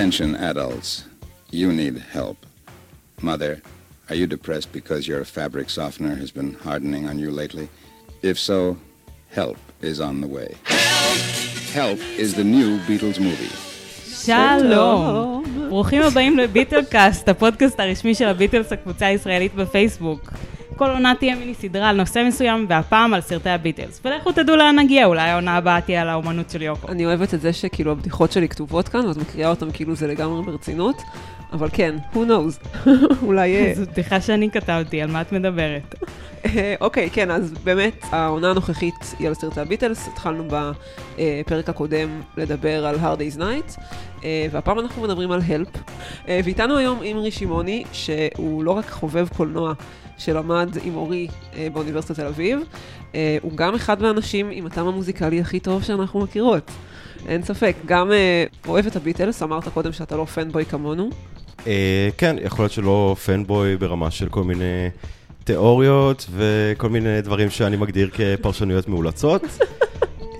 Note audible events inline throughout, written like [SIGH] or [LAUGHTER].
Attention, adults. You need help. Mother, are you depressed because your fabric softener has been hardening on you lately? If so, help is on the way. Help! Help is the new Beatles movie. שלום. ברוכים הבאים לביטלקאסט, הפודקאסט הרשמי של הביטלס, הקבוצה הישראלית בפייסבוק. כל עונה תהיה מיני סדרה על נושא מסוים, והפעם על סרטי הביטלס. ולכו תדעו לאן נגיע, אולי העונה הבאה תהיה על האומנות של יוקו. אני אוהבת את זה שכאילו הבדיחות שלי כתובות כאן, ואת מקריאה אותן כאילו זה לגמרי ברצינות, אבל כן, who knows, [LAUGHS] אולי... אה, זו בדיחה שאני כתבתי, על מה את מדברת? אה, אוקיי, כן, אז באמת, העונה הנוכחית היא על סרטי הביטלס. התחלנו בפרק הקודם לדבר על Hard Day's Night, אה, והפעם אנחנו מדברים על Help. אה, ואיתנו היום אימרי שמעוני, שהוא לא רק חובב קולנוע שלמד עם אורי אה, באוניברסיטת תל אביב, אה, הוא גם אחד מהאנשים עם הטעם המוזיקלי הכי טוב שאנחנו מכירות. אין ספק, גם אה, אוהב את הביטלס, אמרת קודם שאתה לא פנבוי כמונו. אה, כן, יכול להיות שלא פנבוי ברמה של כל מיני תיאוריות וכל מיני דברים שאני מגדיר כפרשנויות מאולצות.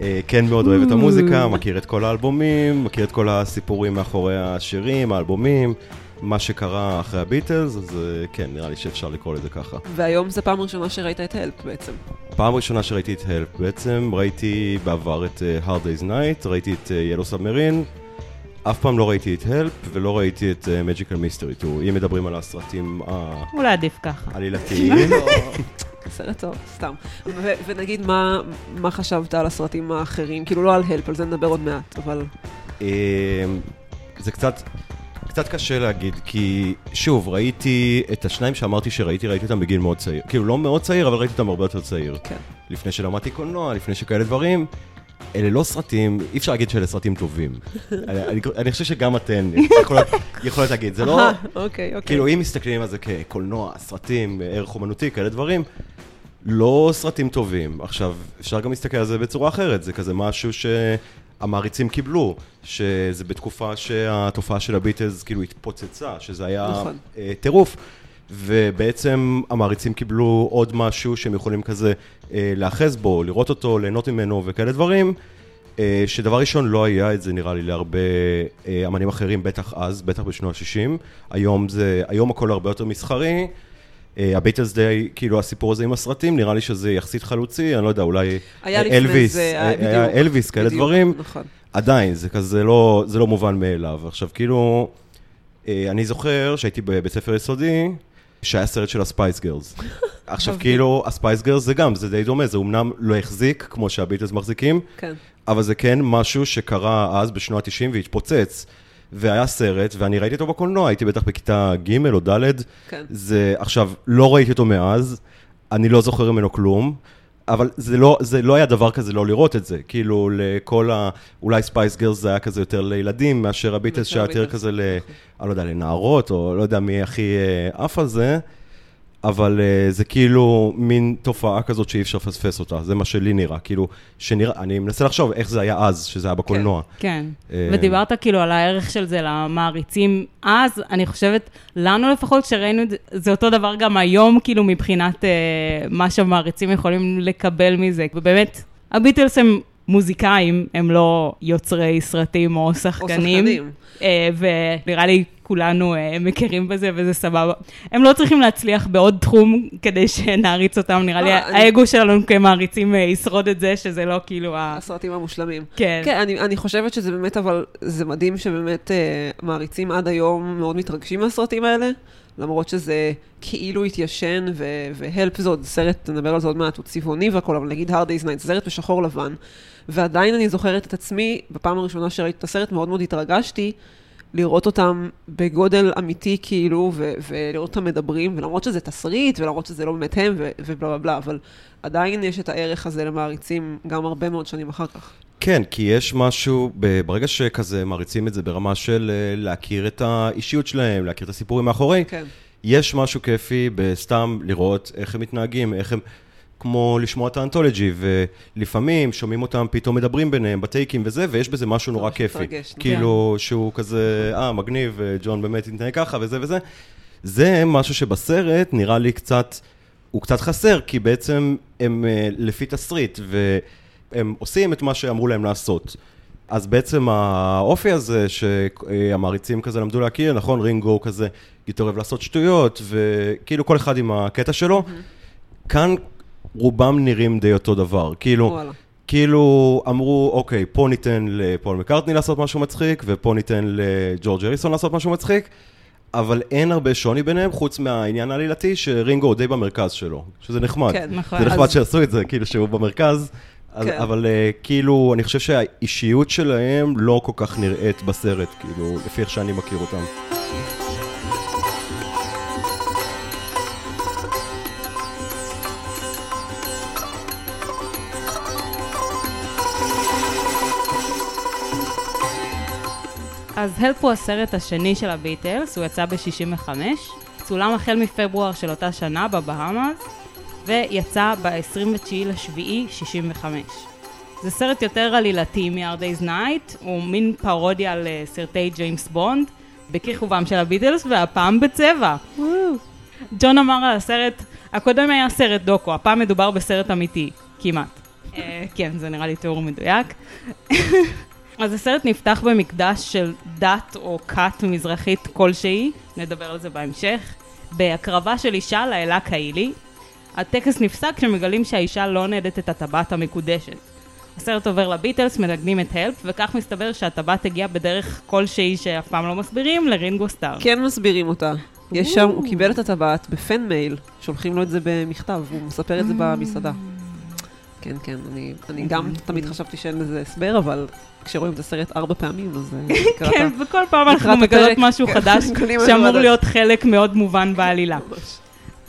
אה, כן מאוד אוהב את המוזיקה, מכיר את כל האלבומים, מכיר את כל הסיפורים מאחורי השירים, האלבומים, מה שקרה אחרי הביטלס, אז אה, כן, נראה לי שאפשר לקרוא לזה ככה. והיום זו פעם ראשונה שראית את הלפ בעצם. פעם ראשונה שראיתי את הלפ, בעצם ראיתי בעבר את אה, Hard Day's Night, ראיתי את Yellow Submarine, אף פעם לא ראיתי את הלפ ולא ראיתי את אה, Magical Mystery Tour, אם מדברים על הסרטים אולי עדיף ככה. העלילתיים. [LAUGHS] סרט טוב, סתם. ונגיד, מה, מה חשבת על הסרטים האחרים? כאילו, לא על הלפ, על זה נדבר עוד מעט, אבל... זה קצת, קצת קשה להגיד, כי שוב, ראיתי את השניים שאמרתי שראיתי, ראיתי אותם בגיל מאוד צעיר. כאילו, לא מאוד צעיר, אבל ראיתי אותם הרבה יותר צעיר. כן. לפני שלמדתי קולנוע, לפני שכאלה דברים. אלה לא סרטים, אי אפשר להגיד שאלה סרטים טובים. [LAUGHS] אני, אני, אני חושב שגם אתן יכולות, יכולות להגיד, זה לא... אוקיי, אוקיי. כאילו, אם מסתכלים על זה כקולנוע, סרטים, ערך אומנותי, כאלה דברים, לא סרטים טובים. עכשיו, אפשר גם להסתכל על זה בצורה אחרת, זה כזה משהו שהמעריצים קיבלו, שזה בתקופה שהתופעה של הביטלס כאילו התפוצצה, שזה היה נכון. אה, טירוף. ובעצם המעריצים קיבלו עוד משהו שהם יכולים כזה אה, להאחז בו, לראות אותו, ליהנות ממנו וכאלה דברים. אה, שדבר ראשון, לא היה את זה נראה לי להרבה אה, אמנים אחרים, בטח אז, בטח בשנות ה-60. היום זה, היום הכל הרבה יותר מסחרי. אה, הביטלס די, כאילו הסיפור הזה עם הסרטים, נראה לי שזה יחסית חלוצי, אני לא יודע, אולי אה, אלוויס, זה, אה, בדיוק, היה אלוויס, כאלה בדיוק, דברים. נכון. עדיין, זה כזה לא, זה לא מובן מאליו. עכשיו, כאילו, אה, אני זוכר שהייתי בבית ספר יסודי, שהיה סרט של הספייס גרלס. [LAUGHS] עכשיו, כאילו, הספייס גרלס זה גם, זה די דומה, זה אמנם לא החזיק, כמו שהביטלס מחזיקים, כן. אבל זה כן משהו שקרה אז בשנות ה-90 והתפוצץ. והיה סרט, ואני ראיתי אותו בקולנוע, הייתי בטח בכיתה ג' או ד'. כן. זה, עכשיו, לא ראיתי אותו מאז, אני לא זוכר ממנו כלום, אבל זה לא, זה לא היה דבר כזה לא לראות את זה. כאילו, לכל ה... אולי ספייס גרלס זה היה כזה יותר לילדים, מאשר הביטלס שהיה יותר כזה ל... נכון. אני לא יודע, לנערות, או לא יודע מי הכי אה, עף על זה. אבל uh, זה כאילו מין תופעה כזאת שאי אפשר לפספס אותה, זה מה שלי נראה, כאילו, שנראה, אני מנסה לחשוב איך זה היה אז, שזה היה בקולנוע. כן. אה, ודיברת כאילו על הערך של זה למעריצים אז, אני חושבת, לנו לפחות, שראינו את זה, זה אותו דבר גם היום, כאילו, מבחינת אה, מה שהמעריצים יכולים לקבל מזה. ובאמת, הביטלס הם מוזיקאים, הם לא יוצרי סרטים או שחקנים. שחקנים. אה, ונראה לי כולנו אה, מכירים בזה, וזה סבבה. הם לא צריכים להצליח בעוד תחום כדי שנעריץ אותם, נראה לי אני- האגו שלנו כמעריצים אה, ישרוד את זה, שזה לא כאילו ה... הסרטים המושלמים. כן. כן, אני, אני חושבת שזה באמת, אבל זה מדהים שבאמת אה, מעריצים עד היום מאוד מתרגשים מהסרטים האלה, למרות שזה כאילו התיישן, והלפ זה עוד סרט, נדבר על זה עוד מעט, הוא צבעוני והכל, אבל נגיד Hard Day's Night, זה סרט בשחור לבן, ועדיין אני זוכרת את עצמי, בפעם הראשונה שראיתי את הסרט מאוד מאוד התרגשתי. לראות אותם בגודל אמיתי כאילו, ו- ולראות אותם מדברים, ולמרות שזה תסריט, ולמרות שזה לא באמת הם, ו- ובלה בלה בלה, אבל עדיין יש את הערך הזה למעריצים גם הרבה מאוד שנים אחר כך. כן, כי יש משהו, ברגע שכזה מריצים את זה ברמה של אה, להכיר את האישיות שלהם, להכיר את הסיפורים מאחורי, כן. יש משהו כיפי בסתם לראות איך הם מתנהגים, איך הם... כמו לשמוע את האנתולוגי, ולפעמים שומעים אותם פתאום מדברים ביניהם בטייקים וזה, ויש בזה משהו נורא כיפי. מתרגש, כאילו, שהוא כזה, אה, מגניב, ג'ון באמת התנהג ככה וזה וזה. זה משהו שבסרט נראה לי קצת, הוא קצת חסר, כי בעצם הם אה, לפי תסריט, והם עושים את מה שאמרו להם לעשות. אז בעצם האופי הזה שהמעריצים כזה למדו להכיר, נכון, רינגו כזה אוהב לעשות שטויות, וכאילו כל אחד עם הקטע שלו. כאן רובם נראים די אותו דבר. כאילו, וואלה. כאילו אמרו, אוקיי, פה ניתן לפול מקארטני לעשות משהו מצחיק, ופה ניתן לג'ורג' אריסון לעשות משהו מצחיק, אבל אין הרבה שוני ביניהם, חוץ מהעניין העלילתי, שרינגו הוא די במרכז שלו, שזה נחמד. כן, נכון. זה נחמד אז- שעשו את זה, כאילו שהוא במרכז, אז, כן. אבל אה, כאילו, אני חושב שהאישיות שלהם לא כל כך נראית בסרט, כאילו, לפי איך שאני מכיר אותם. אז הלפ הוא הסרט השני של הביטלס, הוא יצא ב-65, צולם החל מפברואר של אותה שנה בבהאמאס, ויצא ב-29 לשביעי 65. זה סרט יותר עלילתי מ-Hard Day's Night, הוא מין פרודיה על אה, סרטי ג'יימס בונד, בכיכובם של הביטלס, והפעם בצבע. ג'ון אמר על הסרט, הקודם היה סרט דוקו, הפעם מדובר בסרט אמיתי, כמעט. אה, כן, זה נראה לי תיאור מדויק. אז הסרט נפתח במקדש של דת או כת מזרחית כלשהי, נדבר על זה בהמשך, בהקרבה של אישה לאלה קהילי. הטקס נפסק כשמגלים שהאישה לא נעדת את הטבעת המקודשת. הסרט עובר לביטלס, מנגנים את הלפ, וכך מסתבר שהטבעת הגיעה בדרך כלשהי שאף פעם לא מסבירים, לרינגו סטאר. כן מסבירים אותה. יש שם, הוא קיבל את הטבעת בפן מייל, שולחים לו את זה במכתב, הוא מספר את זה במסעדה. כן, כן, אני, אני גם תמיד חשבתי שאין לזה הסבר, אבל כשרואים את הסרט ארבע פעמים, אז אה, [LAUGHS] לקראת כן, וכל פעם אנחנו מגלות משהו כן, חדש [LAUGHS] שאמור. להיות חלק מאוד מובן בעלילה.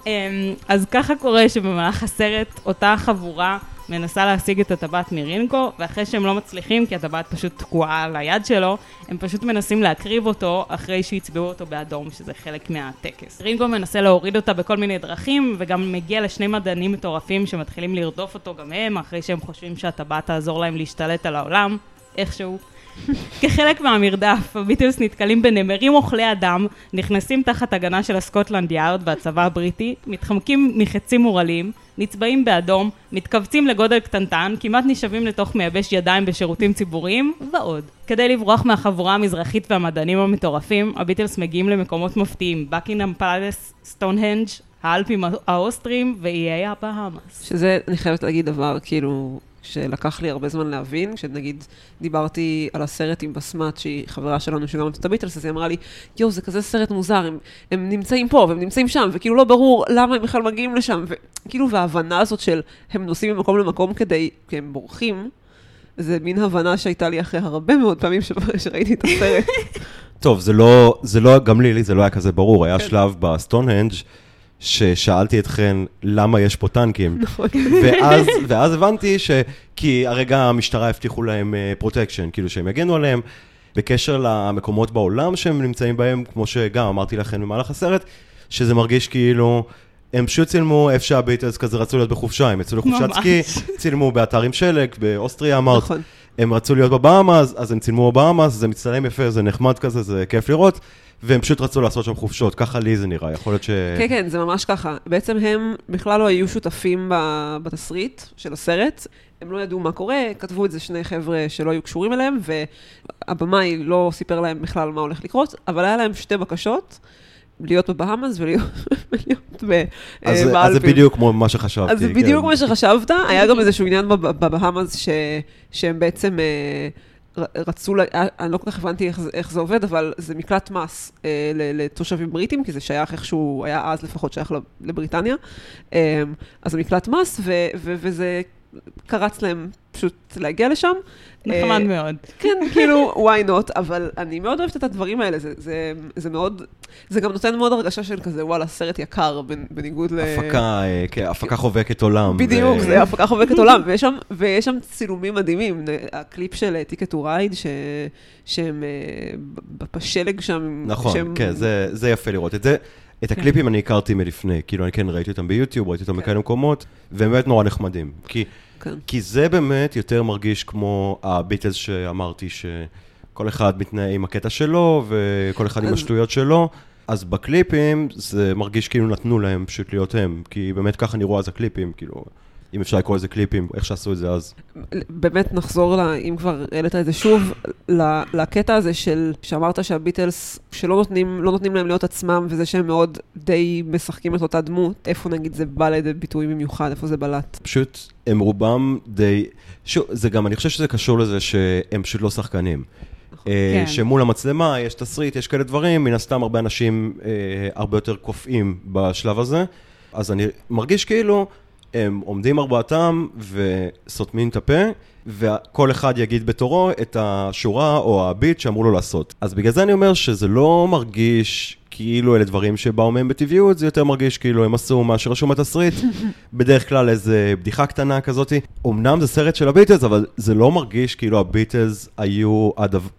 אמ, אז ככה קורה שבמהלך הסרט אותה חבורה מנסה להשיג את הטבעת מרינגו, ואחרי שהם לא מצליחים, כי הטבעת פשוט תקועה על היד שלו, הם פשוט מנסים להקריב אותו אחרי שהצבעו אותו באדום, שזה חלק מהטקס. רינגו מנסה להוריד אותה בכל מיני דרכים, וגם מגיע לשני מדענים מטורפים שמתחילים לרדוף אותו גם הם, אחרי שהם חושבים שהטבעת תעזור להם להשתלט על העולם, איכשהו. כחלק מהמרדף, הביטלס נתקלים בנמרים אוכלי אדם, נכנסים תחת הגנה של הסקוטלנד יארד והצבא הבריטי, מתחמקים מחצים מורעלים, נצבעים באדום, מתכווצים לגודל קטנטן, כמעט נשאבים לתוך מייבש ידיים בשירותים ציבוריים, ועוד. כדי לברוח מהחבורה המזרחית והמדענים המטורפים, הביטלס מגיעים למקומות מפתיעים, בקינגהאם פאלאס, סטונהנג', האלפים האוסטרים ואיי הבהאמאס. שזה, אני חייבת להגיד דבר, כאילו, שלקח לי הרבה זמן להבין, כשנגיד דיברתי על הסרט עם בסמת, שהיא חברה שלנו שגם את הביטלס, אז היא אמרה לי, יואו, זה כזה סרט מוזר, הם, הם נמצאים פה והם נמצאים שם, וכאילו לא ברור למה הם בכלל מגיעים לשם, וכאילו, וההבנה הזאת של הם נוסעים ממקום למקום כדי, כי הם בורחים, זה מין הבנה שהייתה לי אחרי הרבה מאוד פעמים ש- [LAUGHS] שראיתי את הסרט. [LAUGHS] טוב, זה לא, זה לא, גם לי, לי זה לא היה כזה ברור, היה כן. שלב בסטונהנג' ששאלתי אתכן למה יש פה טנקים, נכון. ואז, ואז הבנתי ש... כי הרגע המשטרה הבטיחו להם protection, כאילו שהם יגנו עליהם. בקשר למקומות בעולם שהם נמצאים בהם, כמו שגם אמרתי לכם במהלך הסרט, שזה מרגיש כאילו, הם פשוט צילמו איפה שהביטלס כזה רצו להיות בחופשה, הם יצאו לחופשת. סקי, צילמו באתר עם שלג, באוסטריה אמרת, נכון. הם רצו להיות בבאמאס, אז הם צילמו בבאמאס, זה מצטלם יפה, זה נחמד כזה, זה כיף לראות, והם פשוט רצו לעשות שם חופשות, ככה לי זה נראה, יכול להיות ש... כן, כן, זה ממש ככה. בעצם הם בכלל לא היו שותפים בתסריט של הסרט. הם לא ידעו מה קורה, כתבו את זה שני חבר'ה שלא היו קשורים אליהם, והבמאי לא סיפר להם בכלל מה הולך לקרות, אבל היה להם שתי בקשות, להיות בבהאמאס ולהיות ולהיות ב- אז, אה, אז זה. בדיוק כמו מה שחשבתי. אז זה כן. בדיוק מה שחשבת, [LAUGHS] היה גם איזשהו עניין בב- בבהאמאס שהם בעצם אה, רצו, אה, אני לא כל כך הבנתי איך זה- איך זה עובד, אבל זה מקלט מס אה, ל- לתושבים בריטים, כי זה שייך איכשהו, היה אז לפחות שייך לבריטניה. אה, אז זה מקלט מס, ו- ו- וזה קרץ להם פשוט להגיע לשם. נחמד אה, מאוד. כן, [LAUGHS] כאילו, why not, אבל אני מאוד אוהבת את הדברים האלה, זה, זה, זה מאוד, זה גם נותן מאוד הרגשה של כזה, וואלה, סרט יקר, בנ- בניגוד ל... הפקה, אה, כן, הפקה חובקת עולם. בדיוק, ו- זה הפקה חובקת עולם, ויש שם, ויש שם צילומים מדהימים. הקליפ של Ticket to Ride, שהם אה, ב- בשלג שם. נכון, שהם- כן, זה, זה יפה לראות את זה. את הקליפים אני הכרתי מלפני, כאילו אני כן ראיתי אותם ביוטיוב, ראיתי אותם כן. בכאלה מקומות, והם באמת נורא נחמדים. כי, כן. כי זה באמת יותר מרגיש כמו הביטלס שאמרתי, שכל אחד מתנהל עם הקטע שלו, וכל אחד עם השטויות שלו. אז בקליפים זה מרגיש כאילו נתנו להם פשוט להיות הם, כי באמת ככה נראו אז הקליפים, כאילו, אם אפשר לקרוא לזה קליפים, איך שעשו את זה אז. באמת נחזור, לה, אם כבר העלית את זה שוב, לקטע הזה של, שאמרת שהביטלס, שלא נותנים, לא נותנים להם להיות עצמם, וזה שהם מאוד די משחקים את אותה דמות, איפה נגיד זה בא לידי ביטוי במיוחד, איפה זה בלט? פשוט, הם רובם די... שוב, זה גם, אני חושב שזה קשור לזה שהם פשוט לא שחקנים. אה, כן. שמול המצלמה יש תסריט, יש כאלה דברים, מן הסתם הרבה אנשים אה, הרבה יותר קופאים בשלב הזה. אז אני מרגיש כאילו הם עומדים ארבעתם וסותמים את הפה, וכל אחד יגיד בתורו את השורה או הביט שאמרו לו לעשות. אז בגלל זה אני אומר שזה לא מרגיש כאילו אלה דברים שבאו מהם בטבעיות, זה יותר מרגיש כאילו הם עשו מה שרשום בתסריט, [LAUGHS] בדרך כלל איזה בדיחה קטנה כזאתי. אמנם זה סרט של הביטלס, אבל זה לא מרגיש כאילו הביטלס היו הדבר...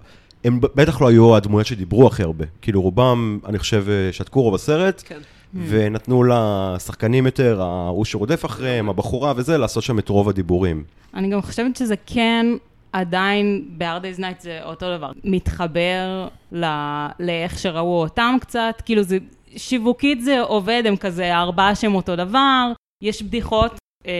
הם בטח לא היו הדמויות שדיברו הכי הרבה. כאילו רובם, אני חושב, אה, שתקו רוב הסרט, כן. ונתנו לשחקנים יותר, ההוא שרודף אחריהם, הבחורה וזה, לעשות שם את רוב הדיבורים. אני גם חושבת שזה כן עדיין ב-Hard Day's Night זה אותו דבר. מתחבר ל- לאיך שראו אותם קצת, כאילו זה, שיווקית זה עובד, הם כזה ארבעה שהם אותו דבר, יש בדיחות אה,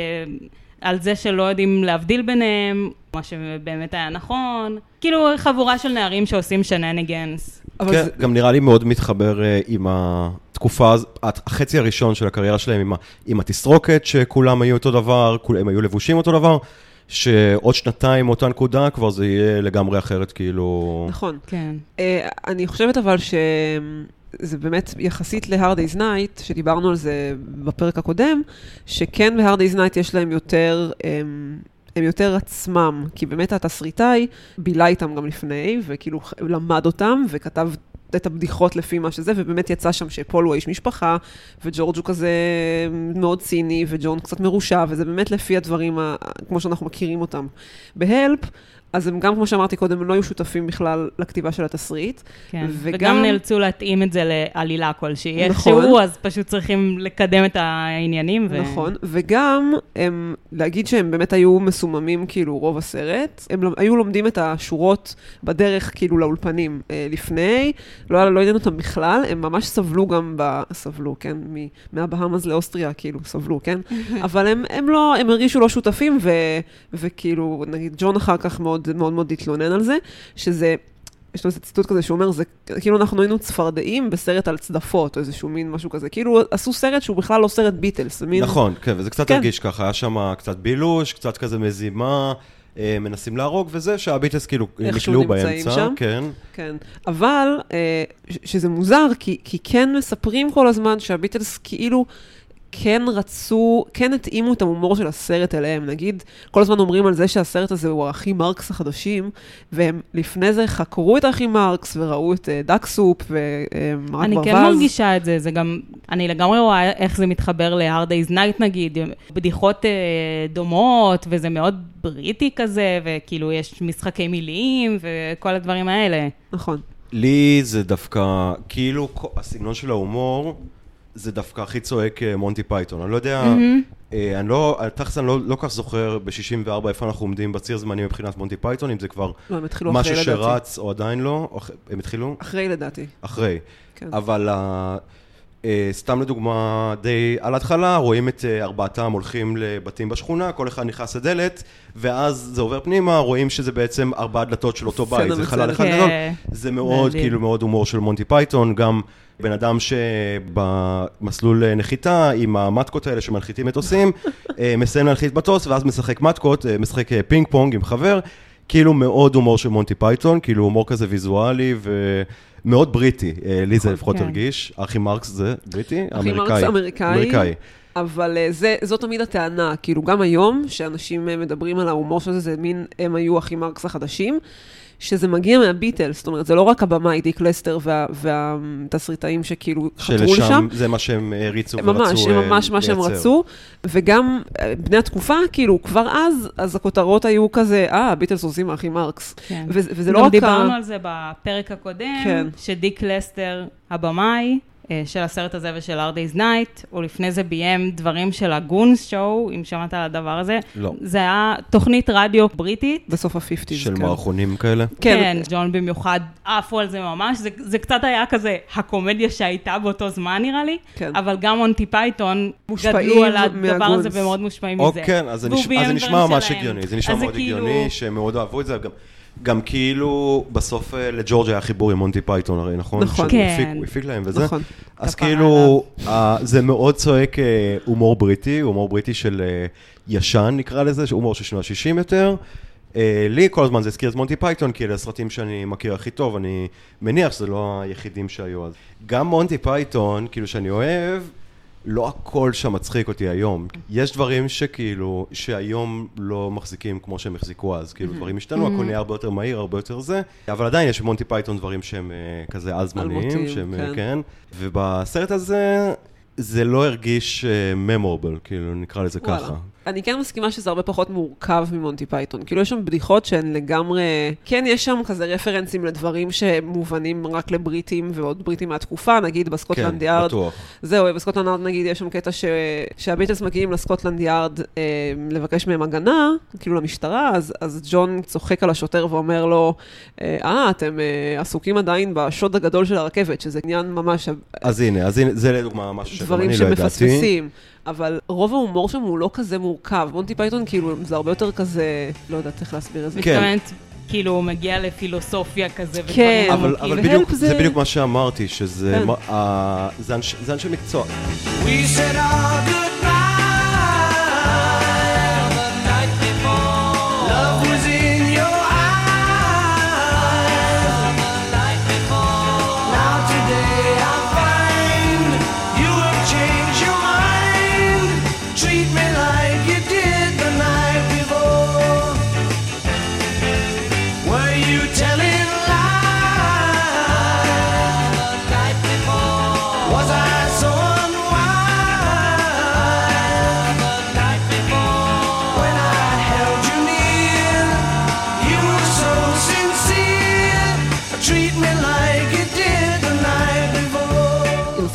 על זה שלא יודעים להבדיל ביניהם, מה שבאמת היה נכון. כאילו חבורה של נערים שעושים שנניגנס. כן, זה, גם נראה לי מאוד מתחבר אה, עם התקופה, החצי הראשון של הקריירה שלהם, עם, ה, עם התסרוקת, שכולם היו אותו דבר, כול- הם היו לבושים אותו דבר, שעוד שנתיים מאותה נקודה כבר זה יהיה לגמרי אחרת, כאילו... נכון. כן. אה, אני חושבת אבל שזה באמת יחסית ל-Hard Day's Night, שדיברנו על זה בפרק הקודם, שכן ב-Hard Day's Night יש להם יותר, הם, הם יותר עצמם, כי באמת התסריטאי בילה איתם גם לפני, וכאילו למד אותם, וכתב את הבדיחות לפי מה שזה, ובאמת יצא שם שפול הוא האיש משפחה, וג'ורג' הוא כזה מאוד ציני, וג'ון קצת מרושע, וזה באמת לפי הדברים, ה- כמו שאנחנו מכירים אותם. בהלפ, אז הם גם, כמו שאמרתי קודם, הם לא היו שותפים בכלל לכתיבה של התסריט. כן, וגם- וגם נאלצו להתאים את זה לעלילה כלשהי. נכון. איכשהו, אז פשוט צריכים לקדם את העניינים. ו... נכון, וגם הם, להגיד שהם באמת היו מסוממים כאילו רוב הסרט, הם לא- היו לומדים את השורות בדרך כאילו לאולפנים אה, לפני, לא לא עניין אותם בכלל, הם ממש סבלו גם, ב... סבלו, כן, מ... מהבהאמאז לאוסטריה, כאילו, סבלו, כן? [LAUGHS] אבל הם, הם לא, הם הרגישו לא שותפים, ו... וכאילו, נגיד, ג'ון אחר כך מאוד מאוד מאוד התלונן על זה, שזה... יש לו איזה ציטוט כזה שהוא אומר, זה כאילו אנחנו היינו צפרדעים בסרט על צדפות, או איזשהו מין משהו כזה. כאילו עשו סרט שהוא בכלל לא סרט ביטלס, מין... נכון, כן, וזה קצת כן. הרגיש ככה, היה שם קצת בילוש, קצת כזה מזימה, אה, מנסים להרוג, וזה שהביטלס כאילו נקלעו באמצע, שם. כן. כן. אבל, אה, שזה מוזר, כי, כי כן מספרים כל הזמן שהביטלס כאילו כן רצו, כן התאימו את ההומור של הסרט אליהם. נגיד, כל הזמן אומרים על זה שהסרט הזה הוא האחים מרקס החדשים, והם לפני זה חקרו את האחים מרקס וראו את אה, Duck Soup ומרק אני ברווז. כן מרגישה את זה, זה גם, אני לגמרי רואה איך זה מתחבר ל-Hard Day's Night נגיד, בדיחות אה, דומות, וזה מאוד בריטי כזה, וכאילו יש משחקי מילים, וכל הדברים האלה. נכון. לי זה דווקא, כאילו, הסגנון של ההומור, זה דווקא הכי צועק אה, מונטי פייתון. אני לא יודע, אה, אני לא, תכלס אני לא לא כך זוכר ב-64 איפה אנחנו עומדים בציר זמנים מבחינת מונטי פייתון, אם זה כבר לא, משהו לדעתי. שרץ או עדיין לא, או הם התחילו? אחרי לדעתי. אחרי. כן. אבל ה- סתם לדוגמה, די על ההתחלה, רואים את אה, ארבעתם הולכים לבתים בשכונה, כל אחד נכנס לדלת, ואז זה עובר פנימה, רואים שזה בעצם ארבע דלתות של אותו בית, זה חלל אחד. גדול. כן. זה מאוד. כאילו, מאוד הומור של מונטי פייתון, גם בן אדם שבמסלול אה, נחיתה, עם המטקות האלה שמנחיתים מטוסים, מסיים להנחית מטוס, ואז משחק מטקות, משחק פינג פונג עם חבר, כאילו מאוד הומור של מונטי פייתון, כאילו הומור כזה ויזואלי ומאוד בריטי, אה, לי זה לפחות כן. הרגיש. אחי מרקס זה בריטי? אחי מרקס אמריקאי. אמריקאי. אבל אה, זה, זו תמיד הטענה, כאילו גם היום, שאנשים אה, מדברים על ההומור של זה, זה מין, הם היו האחי מרקס החדשים, שזה מגיע מהביטלס, זאת אומרת, זה לא רק הבמאי, דיק לסטר וה- והתסריטאים שכאילו חתרו לשם. שלשם זה מה שהם העריצו ורצו ממש, הם אה, ממש מה שהם לייצר. רצו, וגם אה, בני התקופה, כאילו, כבר אז, אז הכותרות היו כזה, אה, הביטלס עושים האחי מרקס. כן. וזה, וזה לא גם רק... דיברנו ה... על זה בפרק הקודם, כן. שדיק לסטר, הבמאי, של הסרט הזה ושל Hard Day's Night, הוא לפני זה ביים דברים של ה Goons Show, אם שמעת על הדבר הזה. לא. זה היה תוכנית רדיו בריטית. בסוף ה-50's. של כן. מערכונים כאלה. כן. כן, ג'ון במיוחד עפו על זה ממש, זה, זה קצת היה כזה הקומדיה שהייתה באותו זמן נראה לי, כן. אבל גם מונטי פייתון גדלו על הדבר מהגונס. הזה ומאוד מושפעים או מזה. כן, אז זה והוא נשמע- ביים אז זה נשמע ממש. הגיוני, זה נשמע מאוד כאילו- הגיוני, שהם מאוד אהבו את זה, גם- גם כאילו בסוף אה, לג'ורג' היה חיבור עם מונטי פייתון הרי, נכון? נכון. כן. הפיק- הוא הפיק להם וזה. נכון. אז כאילו, אה, זה מאוד צועק אה, הומור בריטי, הומור בריטי של ישן נקרא לזה, הומור של שנות ה-60 יותר. לי כל הזמן זה הזכיר את מונטי פייתון, כי אלה הסרטים שאני מכיר הכי טוב, אני מניח שזה לא היחידים שהיו אז. גם מונטי פייתון, כאילו שאני אוהב, לא הכל שם מצחיק אותי היום. יש דברים שכאילו, שהיום לא מחזיקים כמו שהם החזיקו אז. כאילו, דברים השתנו, הכל נהיה הרבה יותר מהיר, הרבה יותר זה, אבל עדיין יש במונטי פייתון דברים שהם אה, כזה על-זמניים, שהם, אה, כן. כן. ובסרט הזה, זה לא הרגיש מורכב, כאילו, נקרא לזה וואלה. ככה. אני כן מסכימה שזה הרבה פחות מורכב ממונטי פייתון. כאילו, יש שם בדיחות שהן לגמרי... כן, יש שם כזה רפרנסים לדברים שמובנים רק לבריטים ועוד בריטים מהתקופה, נגיד בסקוטלנד כן, יארד. בטוח. זהו, בסקוטלנד יארד נגיד יש שם קטע ש... שהביטלס מגיעים לסקוטלנד יארד אה, לבקש מהם הגנה, כאילו למשטרה, אז, אז ג'ון צוחק על השוטר ואומר לו, אה, אה, אתם אה, עסוקים עדיין בשוד הגדול של הרכבת, שזה עניין ממש... אז הנה, אז הנה, זה לדוגמה משהו שגם דברים אני לא ידעתי. שמפספסים. אבל רוב ההומור שם הוא לא כזה מורכב. מונטי פייתון כאילו זה הרבה יותר כזה, לא יודעת איך להסביר את זה. כן. כאילו, הוא מגיע לפילוסופיה כזה, כן. אבל. אבל ו Help בדיוק, זה- זה בדיוק מה שאמרתי, שזה כן. מה- ה- זה אנש- זה אנשי מקצוע. We said our goodbye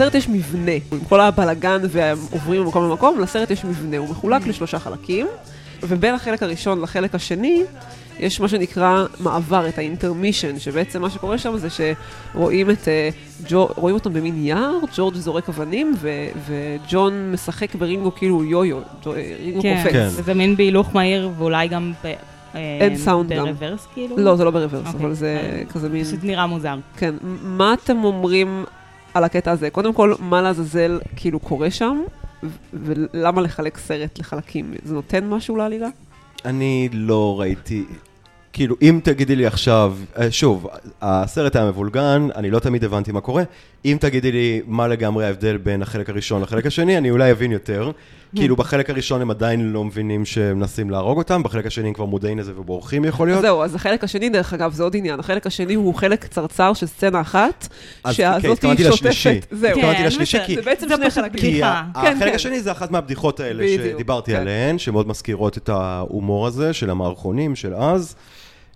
לסרט יש מבנה, עם כל הבלגן ועוברים ממקום למקום, לסרט יש מבנה, הוא מחולק לשלושה חלקים, ובין החלק הראשון לחלק השני, יש מה שנקרא מעבר, את האינטרמישן, שבעצם מה שקורה שם זה שרואים את, אה, ג'ו, רואים אותם במין יער, ג'ורג' זורק אבנים, ו, וג'ון משחק ברינגו כאילו יו-יו, ג'ו- אה, רינגו כן, קופץ. כן. וזה מין בהילוך מהיר, ואולי גם ב... אה, אין סאונד גם. ברוורס, כאילו? לא, זה לא ברוורס, אוקיי. אבל זה אה, כזה מין... פשוט נראה מוזר. כן, מה אתם אומרים על הקטע הזה? קודם כל, מה לעזאזל כאילו קורה שם, ולמה לחלק סרט לחלקים? זה נותן משהו לעלילה? אני לא ראיתי, כאילו, אם תגידי לי עכשיו, אה, שוב, הסרט היה מבולגן, אני לא תמיד הבנתי מה קורה. אם תגידי לי מה לגמרי ההבדל בין החלק הראשון לחלק השני, אני אולי אבין יותר. כאילו, בחלק הראשון הם עדיין לא מבינים שהם מנסים להרוג אותם, בחלק השני הם כבר מודעים לזה ובורחים יכול להיות. זהו, אז החלק השני, דרך אגב, זה עוד עניין. החלק השני הוא חלק קצרצר של סצנה אחת, אז שהזאת כן, התכוונתי היא לשלישי. שוטפת. זהו. התכוונתי כן, לשלישי, בסדר. כי... זה בעצם שני חלקים. כי כן, החלק כן. השני זה אחת מהבדיחות האלה שדיברתי כן. עליהן, שמאוד מזכירות את ההומור הזה של המערכונים של אז,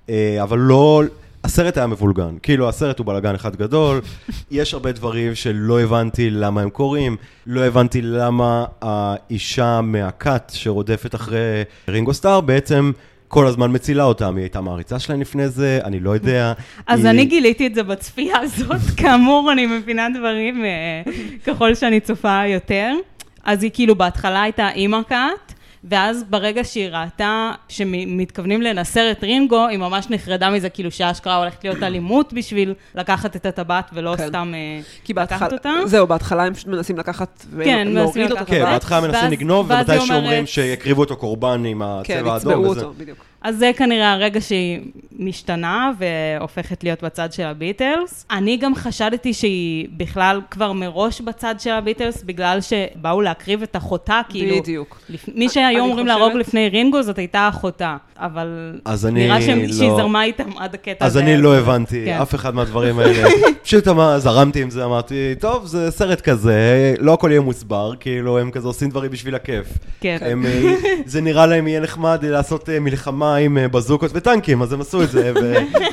אה, אבל לא... הסרט היה מבולגן, כאילו הסרט הוא בלאגן אחד גדול, [LAUGHS] יש הרבה דברים שלא הבנתי למה הם קורים, לא הבנתי למה האישה מהכת שרודפת אחרי רינגו סטאר בעצם כל הזמן מצילה אותם, היא הייתה מעריצה שלהם לפני זה, אני לא יודע. [LAUGHS] אז אני גיליתי את זה בצפייה הזאת, [LAUGHS] כאמור, אני מבינה דברים אה, ככל שאני צופה יותר. אז היא כאילו בהתחלה הייתה אימא קאט, ואז ברגע שהיא ראתה שמתכוונים לנסר את רינגו, היא ממש נחרדה מזה, כאילו שאשכרה הולכת להיות אלימות בשביל לקחת את הטבעת ולא כן. סתם אה, כי לקחת בהתחלה, אותה. זהו, בהתחלה הם פשוט מנסים לקחת כן, מנסים ולהוריד לקחת. אותו. כן, בהתחלה מנסים ואז- לגנוב, ומתי שאומרים שיקריבו אותו קורבן עם כן, הצבע האדום יצבעו וזה. אותו, בדיוק. אז זה כנראה הרגע שהיא משתנה והופכת להיות בצד של הביטלס. אני גם חשדתי שהיא בכלל כבר מראש בצד של הביטלס, בגלל שבאו להקריב את אחותה, כאילו... בדיוק. לפ... מי שהיו אני אומרים חושבת- להרוג לפני רינגו, זאת הייתה אחותה. אבל אז אני נראה שהם- לא- שהיא זרמה איתם עד הקטע אז הזה. אני לא הבנתי כן. אף אחד מהדברים האלה. [LAUGHS] פשוט אמר- זרמתי עם זה, אמרתי, טוב, זה סרט כזה, לא הכל יהיה מוסבר, כאילו, הם כזה עושים דברים בשביל הכיף. כן. הם, אה, זה נראה להם יהיה נחמד לעשות אה, מלחמה עם אה, בזוקות וטנקים, אז הם עשו את זה,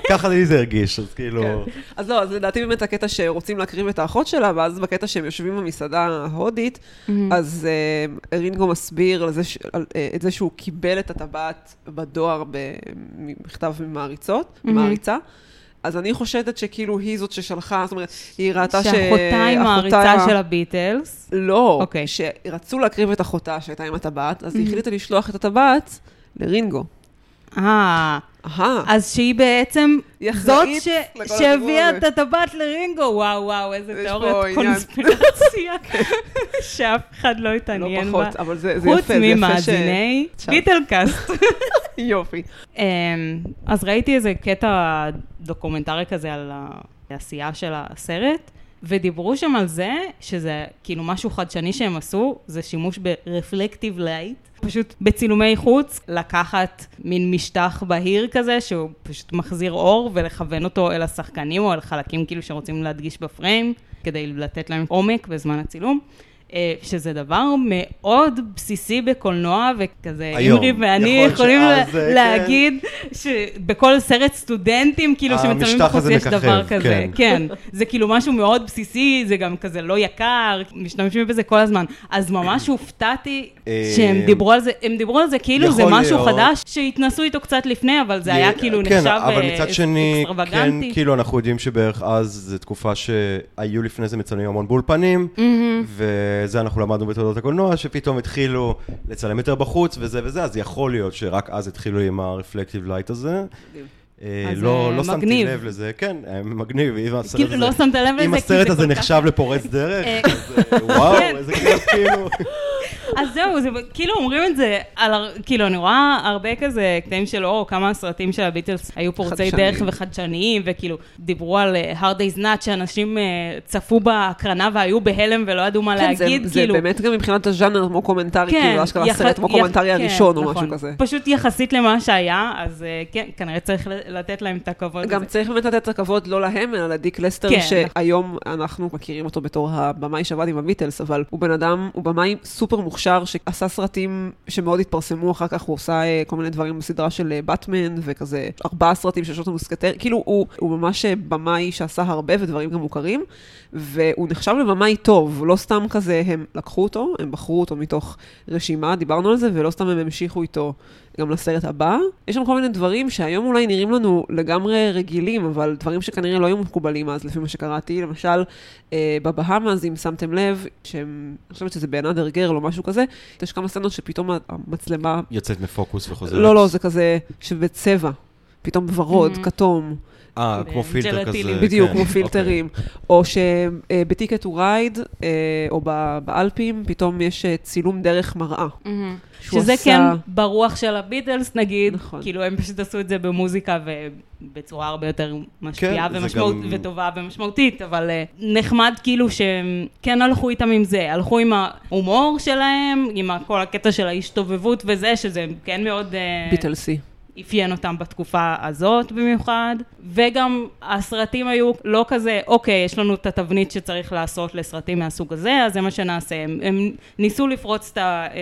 וככה לי זה הרגיש, אז כאילו... כן. אז לא, אז לדעתי באמת הקטע שרוצים להקריב את האחות שלה, ואז בקטע שהם יושבים במסעדה ההודית, אז אה, רינגו מסביר על זה ש- על, אה, את זה שהוא קיבל את הטבעת בדואר במכתב ממעריצות, מעריצה. אז אני חושדת שכאילו היא זאת ששלחה, זאת אומרת, היא ראתה ש... שאחותה היא מעריצה של הביטלס. לא, אוקיי. שרצו להקריב את אחותה שהייתה עם הטבעת, אז היא החליטה לשלוח את הטבעת לרינגו. אה, אז שהיא בעצם זאת ש- שהביאה את הטבעת לרינגו. וואו, וואו, איזה תיאוריית. קונספירציה, [LAUGHS] שאף אחד לא לא התעניין בה. פחות, אבל זה יפה, חוץ זה יפה ש... ממאזיני עכשיו. ביטלקאסט. [LAUGHS] יופי. אמ, אז ראיתי איזה קטע דוקומנטרי כזה על העשייה של הסרט, ודיברו שם על זה שזה כאילו משהו חדשני שהם עשו, זה שימוש ב reflective light. פשוט בצילומי חוץ, לקחת מין משטח בהיר כזה, שהוא פשוט מחזיר אור, ולכוון אותו אל השחקנים או אל חלקים כאילו שרוצים להדגיש בפריים, כדי לתת להם עומק בזמן הצילום. אה, שזה דבר מאוד בסיסי בקולנוע, וכזה, היום. אימרי ואני יכול יכולים שאז, לה- אה, להגיד שבכל סרט סטודנטים, כאילו, שמצלמים המשטח בחוץ יש דבר מככב, כזה. כן. כן, זה כאילו משהו מאוד בסיסי, זה גם כזה לא יקר, משתמשים בזה כל הזמן. אז ממש הופתעתי אה, שהם דיברו על זה, הם דיברו על זה כאילו זה משהו להיות. חדש, שהתנסו איתו קצת לפני, אבל זה היה כאילו כן, נחשב אבל אה, מצד שני, כן. כאילו אנחנו יודעים שבערך אז זו תקופה שהיו לפני זה מצלמים המון באולפנים, וזה אנחנו למדנו בתולדות הקולנוע, שפתאום התחילו לצלם יותר בחוץ וזה וזה, אז יכול להיות שרק אז התחילו עם ה reflective light הזה. אה, לא אה, לא שמתי. לב לזה, כן, אה, מגניב, אם הסרט כאילו, הזה- לא שמת לב לזה, אם הסרט זה הזה נחשב לפורץ דרך, וואו, כן. איזה כיף, כאילו. [LAUGHS] אז זהו, זה כאילו אומרים את זה, על, כאילו, אני רואה הרבה כזה קטעים של אור, כמה סרטים של הביטלס היו פורצי חדשניים. דרך וחדשניים, וכאילו, דיברו על אה, hard day's night, שאנשים אה, צפו בהקרנה והיו בהלם ולא ידעו מה כן, זה- להגיד, זה כאילו. באמת גם מבחינת הז'אנר מוקומנטרי, כאילו, אשכרה יח- הסרט יח- המוקומנטרי כן, הראשון או נכון. משהו כזה. פשוט יחסית למה שהיה, אז אה, כן, כנראה צריך לתת להם את הכבוד גם הזה. צריך באמת לתת את הכבוד לא להם, אלא לדיק לסטר, כן. שהיום אנחנו מכירים אותו בתור הבמאי שעבד עם הביטלס, אבל הוא בן אדם, הוא במאי סופר מוכשר, שעשה סרטים שמאוד התפרסמו, אחר כך הוא עושה אה, כל מיני דברים בסדרה של באטמן, וכזה ארבעה סרטים של שלושת המוסקטרים, כאילו הוא, הוא ממש אה, במאי שעשה הרבה ודברים גם מוכרים, והוא נחשב לבמאי טוב, לא סתם כזה הם לקחו אותו, הם בחרו אותו מתוך רשימה, דיברנו על זה, ולא סתם הם המשיכו איתו גם לסרט הבא. יש שם כל מיני דברים שהיום אולי נראים לנו לגמרי רגילים, אבל דברים שכנראה לא היו מקובלים אז, לפי מה שקראתי. למשל, אה, בבהאמאז, אם שמתם לב, שהם, אני חושבת שזה באנדר גרל או משהו כזה, יש כמה סצנות שפתאום המצלמה... יוצאת מפוקוס וחוזרת. לא, לא, זה כזה שבצבע. פתאום ורוד, Mhm. כתום, אה, כמו פילטר ג'לטינים. כזה. בדיוק, כן, כמו אוקיי. פילטרים. או שב Ticket to Ride, או ב- באלפים, פתאום יש אה, צילום דרך מראה. שזה עשה- כן ברוח של הביטלס נגיד, נכון. כאילו הם פשוט עשו את זה במוזיקה ובצורה הרבה יותר משפיעה כן, זה ומשמעות, גם- וטובה ומשמעותית, אבל אה, נחמד כאילו שהם כן הלכו איתם עם זה, הלכו עם ההומור שלהם, עם כל הקטע של ההשתובבות וזה, שזה כן מאוד... אה, ביטלסי. אפיין אותם בתקופה הזאת במיוחד, וגם הסרטים היו לא כזה, אוקיי, יש לנו את התבנית שצריך לעשות לסרטים מהסוג הזה, אז זה מה שנעשה. הם, הם ניסו לפרוץ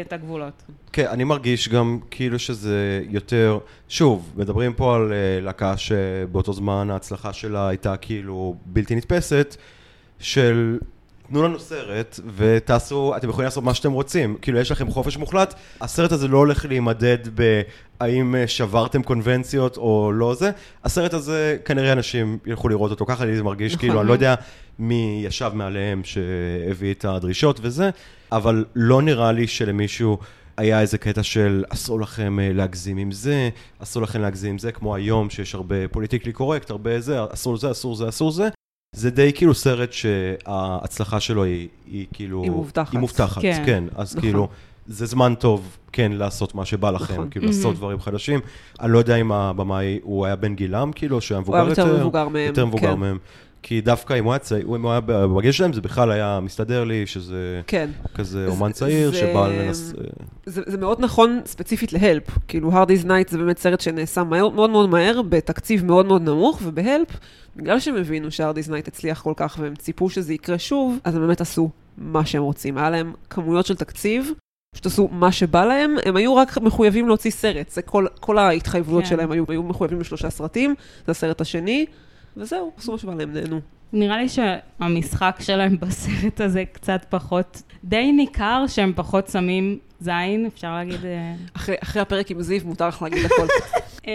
את הגבולות. כן, אני מרגיש גם כאילו שזה יותר, שוב, מדברים פה על אה, להקה שבאותו זמן ההצלחה שלה הייתה כאילו בלתי נתפסת, של תנו לנו סרט ותעשו, אתם יכולים לעשות מה שאתם רוצים, כאילו יש לכם חופש מוחלט, הסרט הזה לא הולך להימדד בהאם אה, שברתם קונבנציות או לא זה, הסרט הזה כנראה אנשים ילכו לראות אותו, ככה לי זה מרגיש, נכון. כאילו אני לא יודע מי ישב מעליהם שהביא את הדרישות וזה, אבל לא נראה לי שלמישהו... היה איזה קטע של אסור לכם אה, להגזים עם זה, אסור לכם להגזים עם זה, כמו היום שיש הרבה פוליטיקלי קורקט, הרבה זה, אסור זה, אסור זה, אסור זה. זה די כאילו סרט שההצלחה שלו היא, היא כאילו... היא מובטחת. היא מובטחת, כן. כן. אז נכון. כאילו, זה זמן טוב, כן, לעשות מה שבא לכם, נכון. כאילו, לעשות דברים חדשים. אני לא יודע אם הבמאי, הוא היה בן גילם, כאילו, שהוא היה מבוגר הוא יותר. היה יותר מבוגר מהם, יותר מבוגר כן. מהם. כי דווקא אם הוא היה צעיר, אם הוא היה בגיל שלהם, זה בכלל היה מסתדר לי, שזה כן. כזה זה- אומן צעיר, זה- שבא לנס... זה, זה מאוד נכון ספציפית להלפ. כאילו, Hard Day's Night זה באמת סרט שנעשה מהר, מאוד מאוד מהר, בתקציב מאוד מאוד נמוך, ובהלפ, בגלל שהם הבינו ש-Hard Day's Night הצליח כל כך, והם ציפו שזה יקרה שוב, אז הם באמת עשו מה שהם רוצים. היה להם כמויות של תקציב, פשוט עשו מה שבא להם, הם היו רק מחויבים להוציא סרט, זה כל, כל ההתחייבויות כן. שלהם היו, היו מחויבים לשלושה סרטים, זה הסרט השני, וזהו, עשו מה שבא להם, נהנו. נראה לי שהמשחק שלהם [LAUGHS] בסרט הזה קצת פחות, די ניכר שהם פחות שמים זין, אפשר להגיד, אה, אחרי, אחרי הפרק עם זיו מותר לך להגיד הכל. [LAUGHS] אה,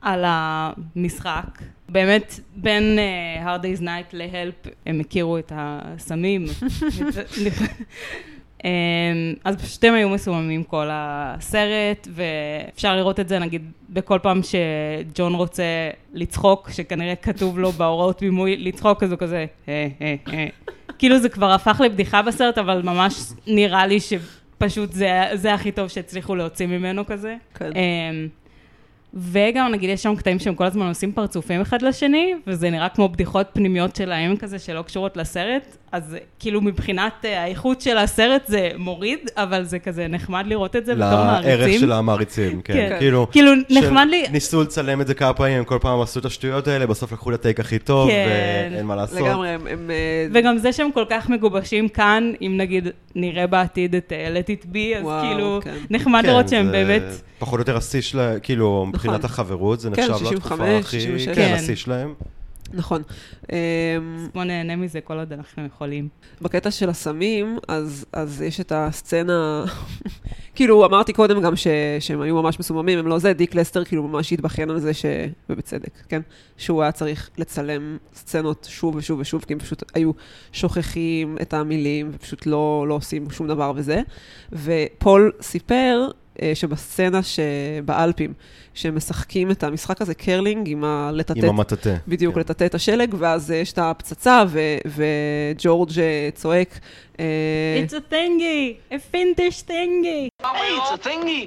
על המשחק. באמת, בין אה, Hard Day's Night ל-Help הם הכירו את הסמים. [LAUGHS] אה, אז פשוט הם היו מסוממים כל הסרט, ואפשר לראות את זה נגיד בכל פעם שג'ון רוצה לצחוק, שכנראה כתוב לו בהוראות בימוי לצחוק, אז הוא כזה, אה, אה, אה. כאילו זה כבר הפך לבדיחה בסרט, אבל ממש נראה לי שפשוט זה, זה הכי טוב שהצליחו להוציא ממנו כזה. כן. אמ, וגם נגיד יש שם קטעים שהם כל הזמן עושים פרצופים אחד לשני, וזה נראה כמו בדיחות פנימיות שלהם כזה שלא קשורות לסרט, אז כאילו מבחינת אה, האיכות של הסרט זה מוריד, אבל זה כזה נחמד לראות את זה בתור לערך מעריצים. של המעריצים, כן. כן. כאילו, כאילו נחמד לי, ניסו לצלם את זה כמה פעמים, הם כל פעם עשו את השטויות האלה, בסוף לקחו את הטייק הכי טוב, כן. ואין מה לעשות. לגמרי, הם... הם אה, וגם זה שהם כל כך מגובשים כאן, אם נגיד נראה בעתיד את אה, Let it be, אז וואו, כאילו כן. נחמד כן, לראות שהם זה באמת, פחות או יותר השיא שלהם, כאילו, מבחינת נכון. החברות, זה כן, נחשב 65, לתקופה הכי... 66. כן, כן. השיא שלהם. נכון. אמ, בוא נהנה מזה כל עוד אנחנו יכולים. בקטע של הסמים, אז, אז יש את הסצנה, [LAUGHS] כאילו אמרתי קודם גם ש, שהם היו ממש מסוממים, הם לא זה, דיק לסטר כאילו ממש התבכיין על זה, ש... ובצדק, כן? שהוא היה צריך לצלם סצנות שוב ושוב ושוב, כי הם פשוט היו שוכחים את המילים, ופשוט לא, לא עושים שום דבר וזה. ופול סיפר שבסצנה שבאלפים, שהם משחקים את המשחק הזה, קרלינג, עם הלטטט עם המטאטה. בדיוק, כן. לטאטא את השלג, ואז אה, יש את הפצצה, ו- וג'ורג' אה, צועק. אה, It's a thingy, a fiendish thingy. Hey, it's a thingy.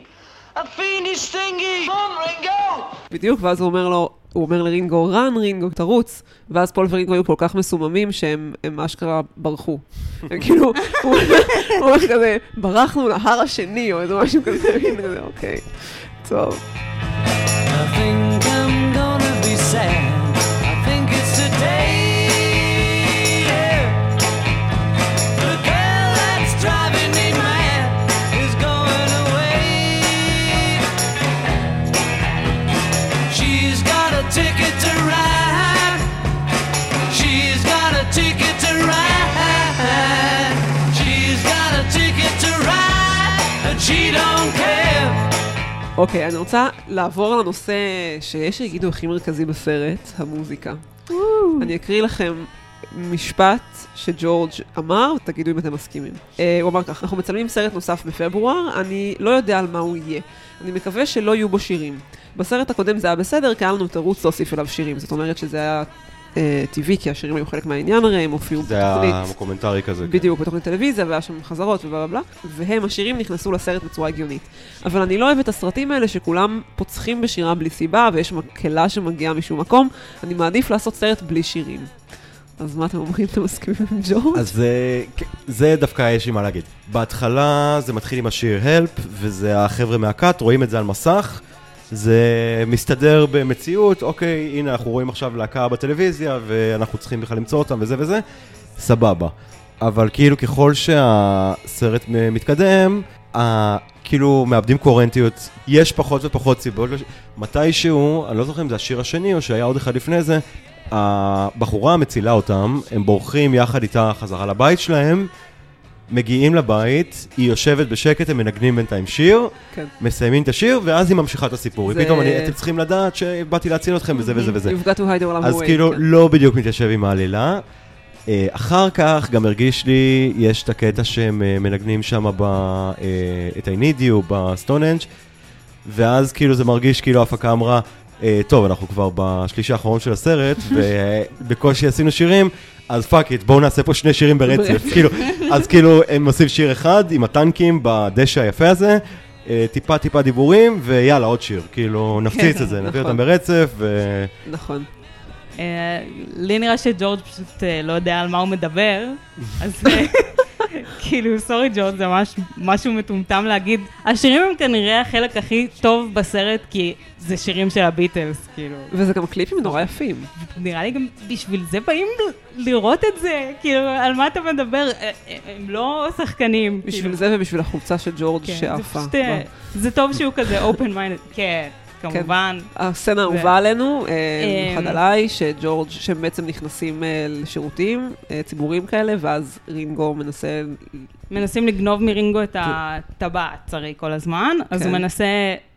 Thingy. Come on, Ringo. בדיוק, ואז הוא אומר לו, הוא אומר לרינגו, רן, רינגו, תרוץ. ואז פול ורינגו היו כל כך מסוממים שהם הם אשכרה ברחו. [LAUGHS] הם כאילו, הוא אומר כזה, ברחנו להר השני, או איזה משהו כזה, [LAUGHS] כזה, אוקיי, טוב. I think I'm gonna be sad. אוקיי, אני רוצה לעבור לנושא שיש שיגידו הכי מרכזי בסרט, המוזיקה. אני אקריא לכם משפט שג'ורג' אמר, ותגידו אם אתם מסכימים. אה, הוא אמר כך, אנחנו מצלמים סרט נוסף בפברואר, אני לא יודע על מה הוא יהיה. אני מקווה שלא יהיו בו שירים. בסרט הקודם זה היה בסדר, כי היה לנו תירוץ להוסיף אליו שירים. זאת אומרת שזה היה טבעי, כי השירים היו חלק מהעניין הרי, הם הופיעו זה היה בתוכנית. קומנטרי כזה. כן. בדיוק, בתוכנית טלוויזיה, והיה שם חזרות ובלה בלה, והם, השירים, נכנסו לסרט בצורה הגיונית. אבל אני לא אוהבת את הסרטים האלה שכולם פוצחים בשירה בלי סיבה, ויש מקהלה שמגיעה משום מקום, אני מעדיף לעשות סרט בלי שירים. אז מה אתם אומרים? אתם מסכימים עם ג'ורג'? אז זה, זה דווקא יש לי מה להגיד. בהתחלה זה מתחיל עם השיר Help, וזה החבר'ה מהקאט, רואים את זה על מסך. זה מסתדר במציאות, אוקיי, הנה אנחנו רואים עכשיו להקה בטלוויזיה, ואנחנו צריכים בכלל למצוא אותם וזה וזה, סבבה. אבל כאילו ככל שהסרט מתקדם, ה- כאילו מאבדים קוהרנטיות, יש פחות ופחות סיבות. מתישהו, אני לא זוכר אם זה השיר השני או שהיה עוד אחד לפני זה, הבחורה מצילה אותם, הם בורחים יחד איתה חזרה לבית שלהם, מגיעים לבית, היא יושבת בשקט, הם מנגנים בינתיים שיר, כן. מסיימים את השיר, ואז היא ממשיכה את הסיפור. זה- ופתאום אני, אתם צריכים לדעת שבאתי להציל אתכם וזה וזה וזה. You've got to hide love אז כאילו כן. לא בדיוק מתיישב עם העלילה. אה, אחר כך גם הרגיש לי, יש את הקטע שהם אה, מנגנים שם ב... אה, את I need you בסטונהנג' ואז כאילו זה מרגיש כאילו ההפקה אמרה, טוב, אנחנו כבר בשליש האחרון של הסרט, [LAUGHS] ובקושי עשינו שירים, אז fuck it, בואו נעשה פה שני שירים ברצף. כאילו, אז כאילו הם עושים שיר אחד עם הטנקים בדשא היפה הזה. אה, טיפה טיפה דיבורים, ויאללה, עוד שיר. כאילו, נפציץ את זה, נביא. אותם ברצף, ו... נכון. אה, לי נראה שג'ורג' פשוט אה, לא יודע על מה הוא מדבר, אז כאילו, סורי ג'ורג', זה ממש משהו מטומטם להגיד. השירים הם כנראה החלק הכי טוב בסרט, כי זה שירים של הביטלס, כאילו. וזה גם קליפים נורא יפים. נראה לי גם בשביל זה באים לראות את זה, כאילו, על מה אתה מדבר? אה, אה, הם לא שחקנים. בשביל כאילו. זה ובשביל החולצה של ג'ורג' כן, זה שעפה. פשוט, אה, זה טוב שהוא כזה open minded, כן, כמובן. הסצנה האהובה עלינו, אה, אמ, במיוחד עליי, שג'ורג', שהם בעצם נכנסים אה, לשירותים אה, ציבוריים כאלה, ואז רינגו מנסה... מנסים לגנוב מרינגו את הטבעת, הרי כל הזמן, אז כן. הוא מנסה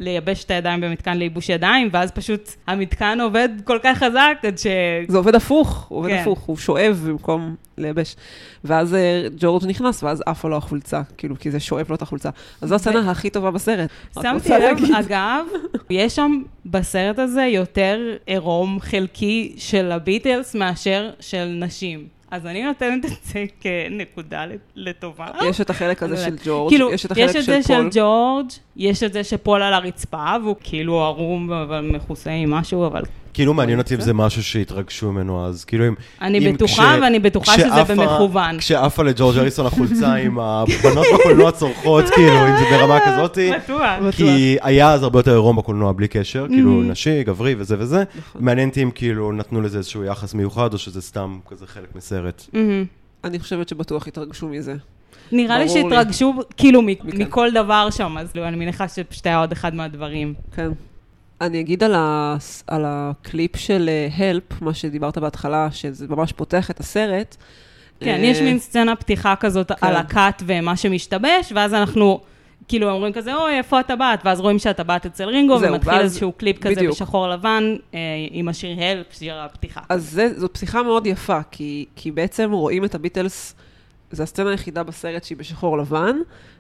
לייבש את הידיים במתקן לייבוש ידיים, ואז פשוט המתקן עובד כל כך חזק עד ש... זה עובד הפוך, הוא עובד כן. הפוך, הוא שואב במקום לייבש. ואז אה, ג'ורג' נכנס, ואז עפה לו החולצה, כאילו, כי זה שואב לו את החולצה. אז זו הסצנה הכי טובה בסרט. שמתי לב. אגב, יש שם בסרט הזה יותר עירום חלקי של הביטלס מאשר של נשים. אז אני נותנת את זה כנקודה לטובה. יש את החלק הזה של יודעת. ג'ורג', כאילו, יש את החלק יש את של זה של פול. ג'ורג', יש את זה שפול על הרצפה, והוא כאילו ערום אבל מכוסה עם משהו, אבל כאילו מעניין אותי אם זה משהו שהתרגשו ממנו אז, כאילו אם... אני בטוחה, ואני בטוחה שזה במכוון. כשעפה לג'ורג' אריסון החולצה עם הבנות בקולנוע צורחות, [LAUGHS] כאילו, אם זה ברמה כזאתי. בטוח. כי היה אז הרבה יותר עירום בקולנוע בלי קשר, כאילו Mhm. נשי, גברי וזה וזה. נכון. מעניין אותי אם כאילו נתנו לזה איזשהו יחס מיוחד, או שזה סתם כזה חלק מסרט. מהמם. אני חושבת שבטוח התרגשו מזה. נראה לי. שהתרגשו כאילו. מכל דבר שם, אז לא, אני מניחה שפשוט היה עוד אחד מהדברים. כן. אני אגיד על, ה... על הקליפ של הלפ, מה שדיברת בהתחלה, שזה ממש פותח את הסרט. כן, אה, יש מין סצנה פתיחה כזאת כן. על הקאט ומה שמשתבש, ואז אנחנו כאילו אומרים כזה, אוי, איפה הטבעת? ואז רואים שהטבעת אצל רינגו, זהו, ומתחיל ואז- איזשהו קליפ כזה בדיוק. בשחור לבן, אה, עם השיר הלפ, שיר הפתיחה. אז זה, זאת פסיכה מאוד יפה, כי, כי בעצם רואים את הביטלס, זו הסצנה היחידה בסרט שהיא בשחור לבן,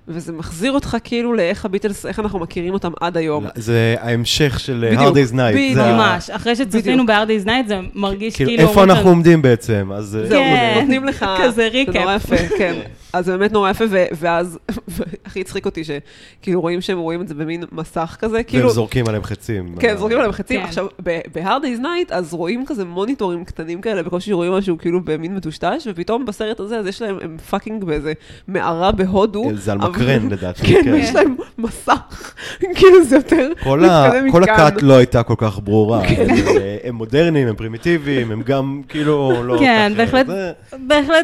וזה מחזיר אותך כאילו לאיך הביטלס, איך אנחנו מכירים אותם עד היום. זה ההמשך של בדיוק, Hard Day's Night. בדיוק. ה- ממש, אחרי שצפינו ב-Hard Day's Night, זה מרגיש כאילו, כאילו... איפה אנחנו עומדים בעצם? אז... אה, זהו, כן. נותנים לך... כזה זה נורא recap. יפה, [LAUGHS] כן. אז זה באמת נורא יפה, ואז, [LAUGHS] הכי הצחיק אותי שכאילו רואים שהם רואים את זה במין מסך כזה, כאילו... והם זורקים עליהם חצים. כן, זורקים עליהם חצים. כן. עכשיו, ב-Hard Day's Night, אז רואים כזה מוניטורים קטנים כאלה, בקושי רואים משהו כאילו במין מטושטש, ופתאום בסרט הזה, אז יש להם, הם fucking באיזה מערה בהודו. זה על מקרן לדעתי, כן, כן. יש להם מסך, כאילו זה יותר כל, מתקדם כל מכאן. הכת לא הייתה כל כך ברורה. כן. הם, אה, הם מודרניים, הם פרימיטיביים, הם גם כאילו לא... [LAUGHS] כן, בהחלט.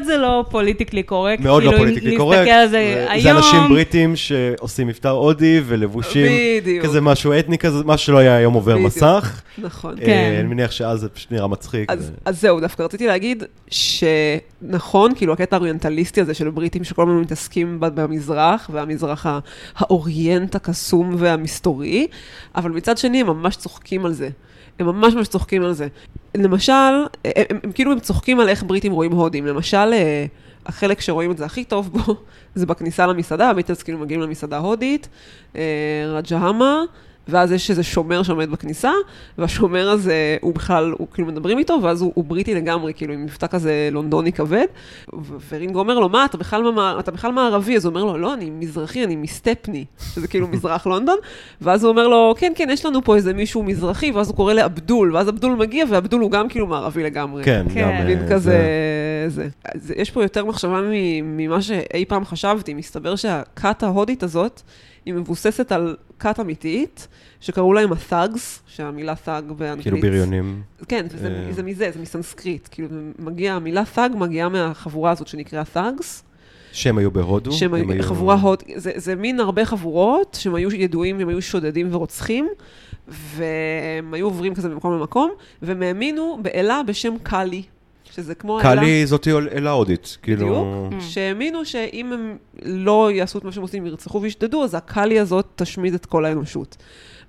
זה לא פוליטיקלי קורקט. מאוד לא כאילו, פוליטיקלי קורקט. על זה זה- היום. זה אנשים בריטים שעושים מבטא הודי ולבושים בדיוק. כזה משהו אתני כזה, מה שלא היה היום עובר. מסך. נכון. אה, כן. אני מניח שאז זה פשוט נראה מצחיק. אז, זהו, דווקא רציתי להגיד שנכון, כאילו הקטע האוריינטליסטי הזה של הבריטים שכל הזמן מתעסקים ב- במזרח, והמזרח האוריינט הקסום והמסתורי, אבל מצד שני הם ממש צוחקים על זה. הם ממש ממש צוחקים על זה. למשל, הם, הם, הם כאילו הם צוחקים על איך בריטים רואים הודים. למשל, אה, החלק שרואים את זה הכי טוב בו, [LAUGHS] זה בכניסה למסעדה, הביטלס כאילו מגיעים למסעדה הודית, אה, רג'המה, ואז יש איזה שומר שעומד בכניסה, והשומר הזה, הוא בכלל, הוא כאילו מדברים איתו, ואז הוא, הוא בריטי לגמרי, כאילו עם מבטא כזה לונדוני כבד, ורינגו אומר לו, מה, אתה בכלל, מה, אתה בכלל מערבי? אז הוא אומר לו, לא, אני מזרחי, אני מסטפני, שזה כאילו מזרח לונדון, ואז הוא אומר לו, כן, כן, יש לנו פה איזה מישהו מזרחי, ואז הוא קורא לאבדול, ואז אבדול מגיע, ואבדול הוא גם כאילו מערבי לגמרי. כן, כן. גם... אה, מין זה- כזה, זה. אז יש פה יותר מחשבה ממה שאי פעם חשבתי. מסתבר שהכת ההודית הזאת, היא מבוססת על כת אמיתית, שקראו להם ה-thugs, שהמילה thug באנגלית. כאילו בריונים. כן, וזה אה. זה מזה, זה מסנסקריט. כאילו, מגיע, המילה thug מגיעה מהחבורה הזאת שנקראה thugs, שהם היו בהודו. שהם הם היו חבורה הוד... זה, זה מין הרבה חבורות שהם היו ידועים, הם היו שודדים ורוצחים, והם היו עוברים כזה ממקום למקום, והם האמינו באלה בשם קאלי, שזה כמו. קאלי זאתי אלה הודית. כאילו... בדיוק. שהאמינו שאם הם לא יעשו את מה שהם עושים, ירצחו וישדדו, אז הקאלי הזאת תשמיד את כל האנושות.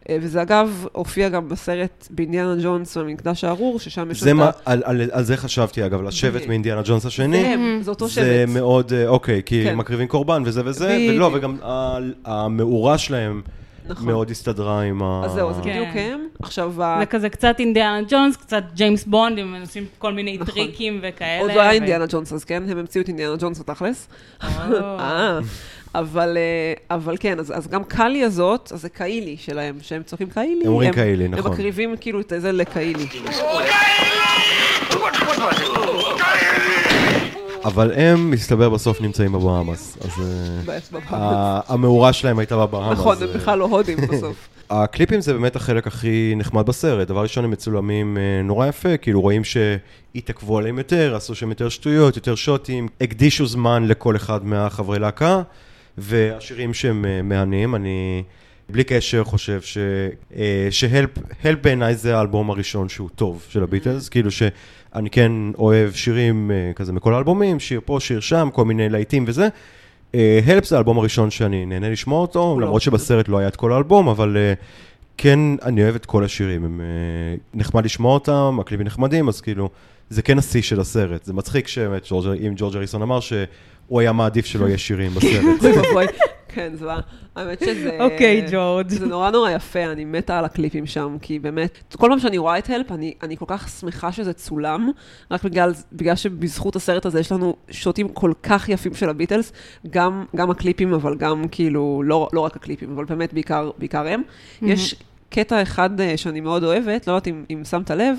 אה, וזה אגב הופיע גם בסרט באינדיאנה ג'ונס והמקדש הארור, ששם יש זה את מה, ה- על, על, על זה חשבתי אגב, לשבט. מאינדיאנה ג'ונס השני. זה זה אותו זה שבט. מאוד, אה, אוקיי, כי כן. מקריבים קורבן וזה וזה, בדיוק. ולא, וגם המאורה שלהם נכון. מאוד הסתדרה עם ה... אז זהו, זה כן. בדיוק הם. עכשיו, ה- זה כזה קצת אינדיאנה ג'ונס, קצת ג'יימס בונד, הם עושים כל מיני נכון. טריקים וכאלה. עוד לא היה ו- אינדיאנה ג'ונס, אז כן, הם המציאו את אינדיאנה ג'ונס בתכלס. [LAUGHS] אה, אבל, אה, אבל כן, אז, אז גם קאלי הזאת, אז זה קאילי שלהם, שהם צועקים קאילי. הם אומרים קאילי, נכון. הם מקריבים כאילו את זה לקאילי. אבל הם, מסתבר, בסוף נמצאים בבאמאס. אז אה, המאורה שלהם הייתה בבאמאס. נכון, הם בכלל לא הודים [LAUGHS] בסוף. הקליפים זה באמת החלק הכי נחמד בסרט. דבר ראשון, הם מצולמים אה, נורא יפה, כאילו רואים שהתעכבו עליהם יותר, עשו שם יותר שטויות, יותר שוטים, הקדישו זמן לכל אחד מהחברי להקה, והשירים שהם אה, מהנים, אני בלי קשר חושב ש... אה, שהלפ הלפ בעיניי זה האלבום הראשון שהוא טוב של הביטלס, כאילו שאני כן אוהב שירים אה, כזה מכל האלבומים, שיר פה, שיר שם, כל מיני להיטים וזה. הלפ זה האלבום הראשון שאני נהנה לשמוע אותו. למרות שבסרט לא היה את כל האלבום, אבל אה, כן, אני אוהב את כל השירים, הם אה, נחמד לשמוע אותם, הקליפים נחמדים, אז כאילו, זה כן השיא של הסרט. זה מצחיק שבאמת, ג'ורג'- אם ג'ורג' אריסון אמר שהוא היה מעדיף שלא יהיה שירים בסרט. אוי ואבוי. כן, זה מה. האמת שזה... אוקיי, ג'ורג'. זה נורא נורא יפה, אני מתה על הקליפים שם, כי באמת, כל פעם שאני רואה את הלפ, אני, אני כל כך שמחה שזה צולם, רק בגלל, בגלל שבזכות הסרט הזה יש לנו שוטים כל כך יפים של הביטלס, גם, גם הקליפים, אבל גם כאילו, לא, לא רק הקליפים, אבל באמת בעיקר, בעיקר הם. יש קטע אחד אה, שאני מאוד אוהבת, לא יודעת אם, אם שמת לב,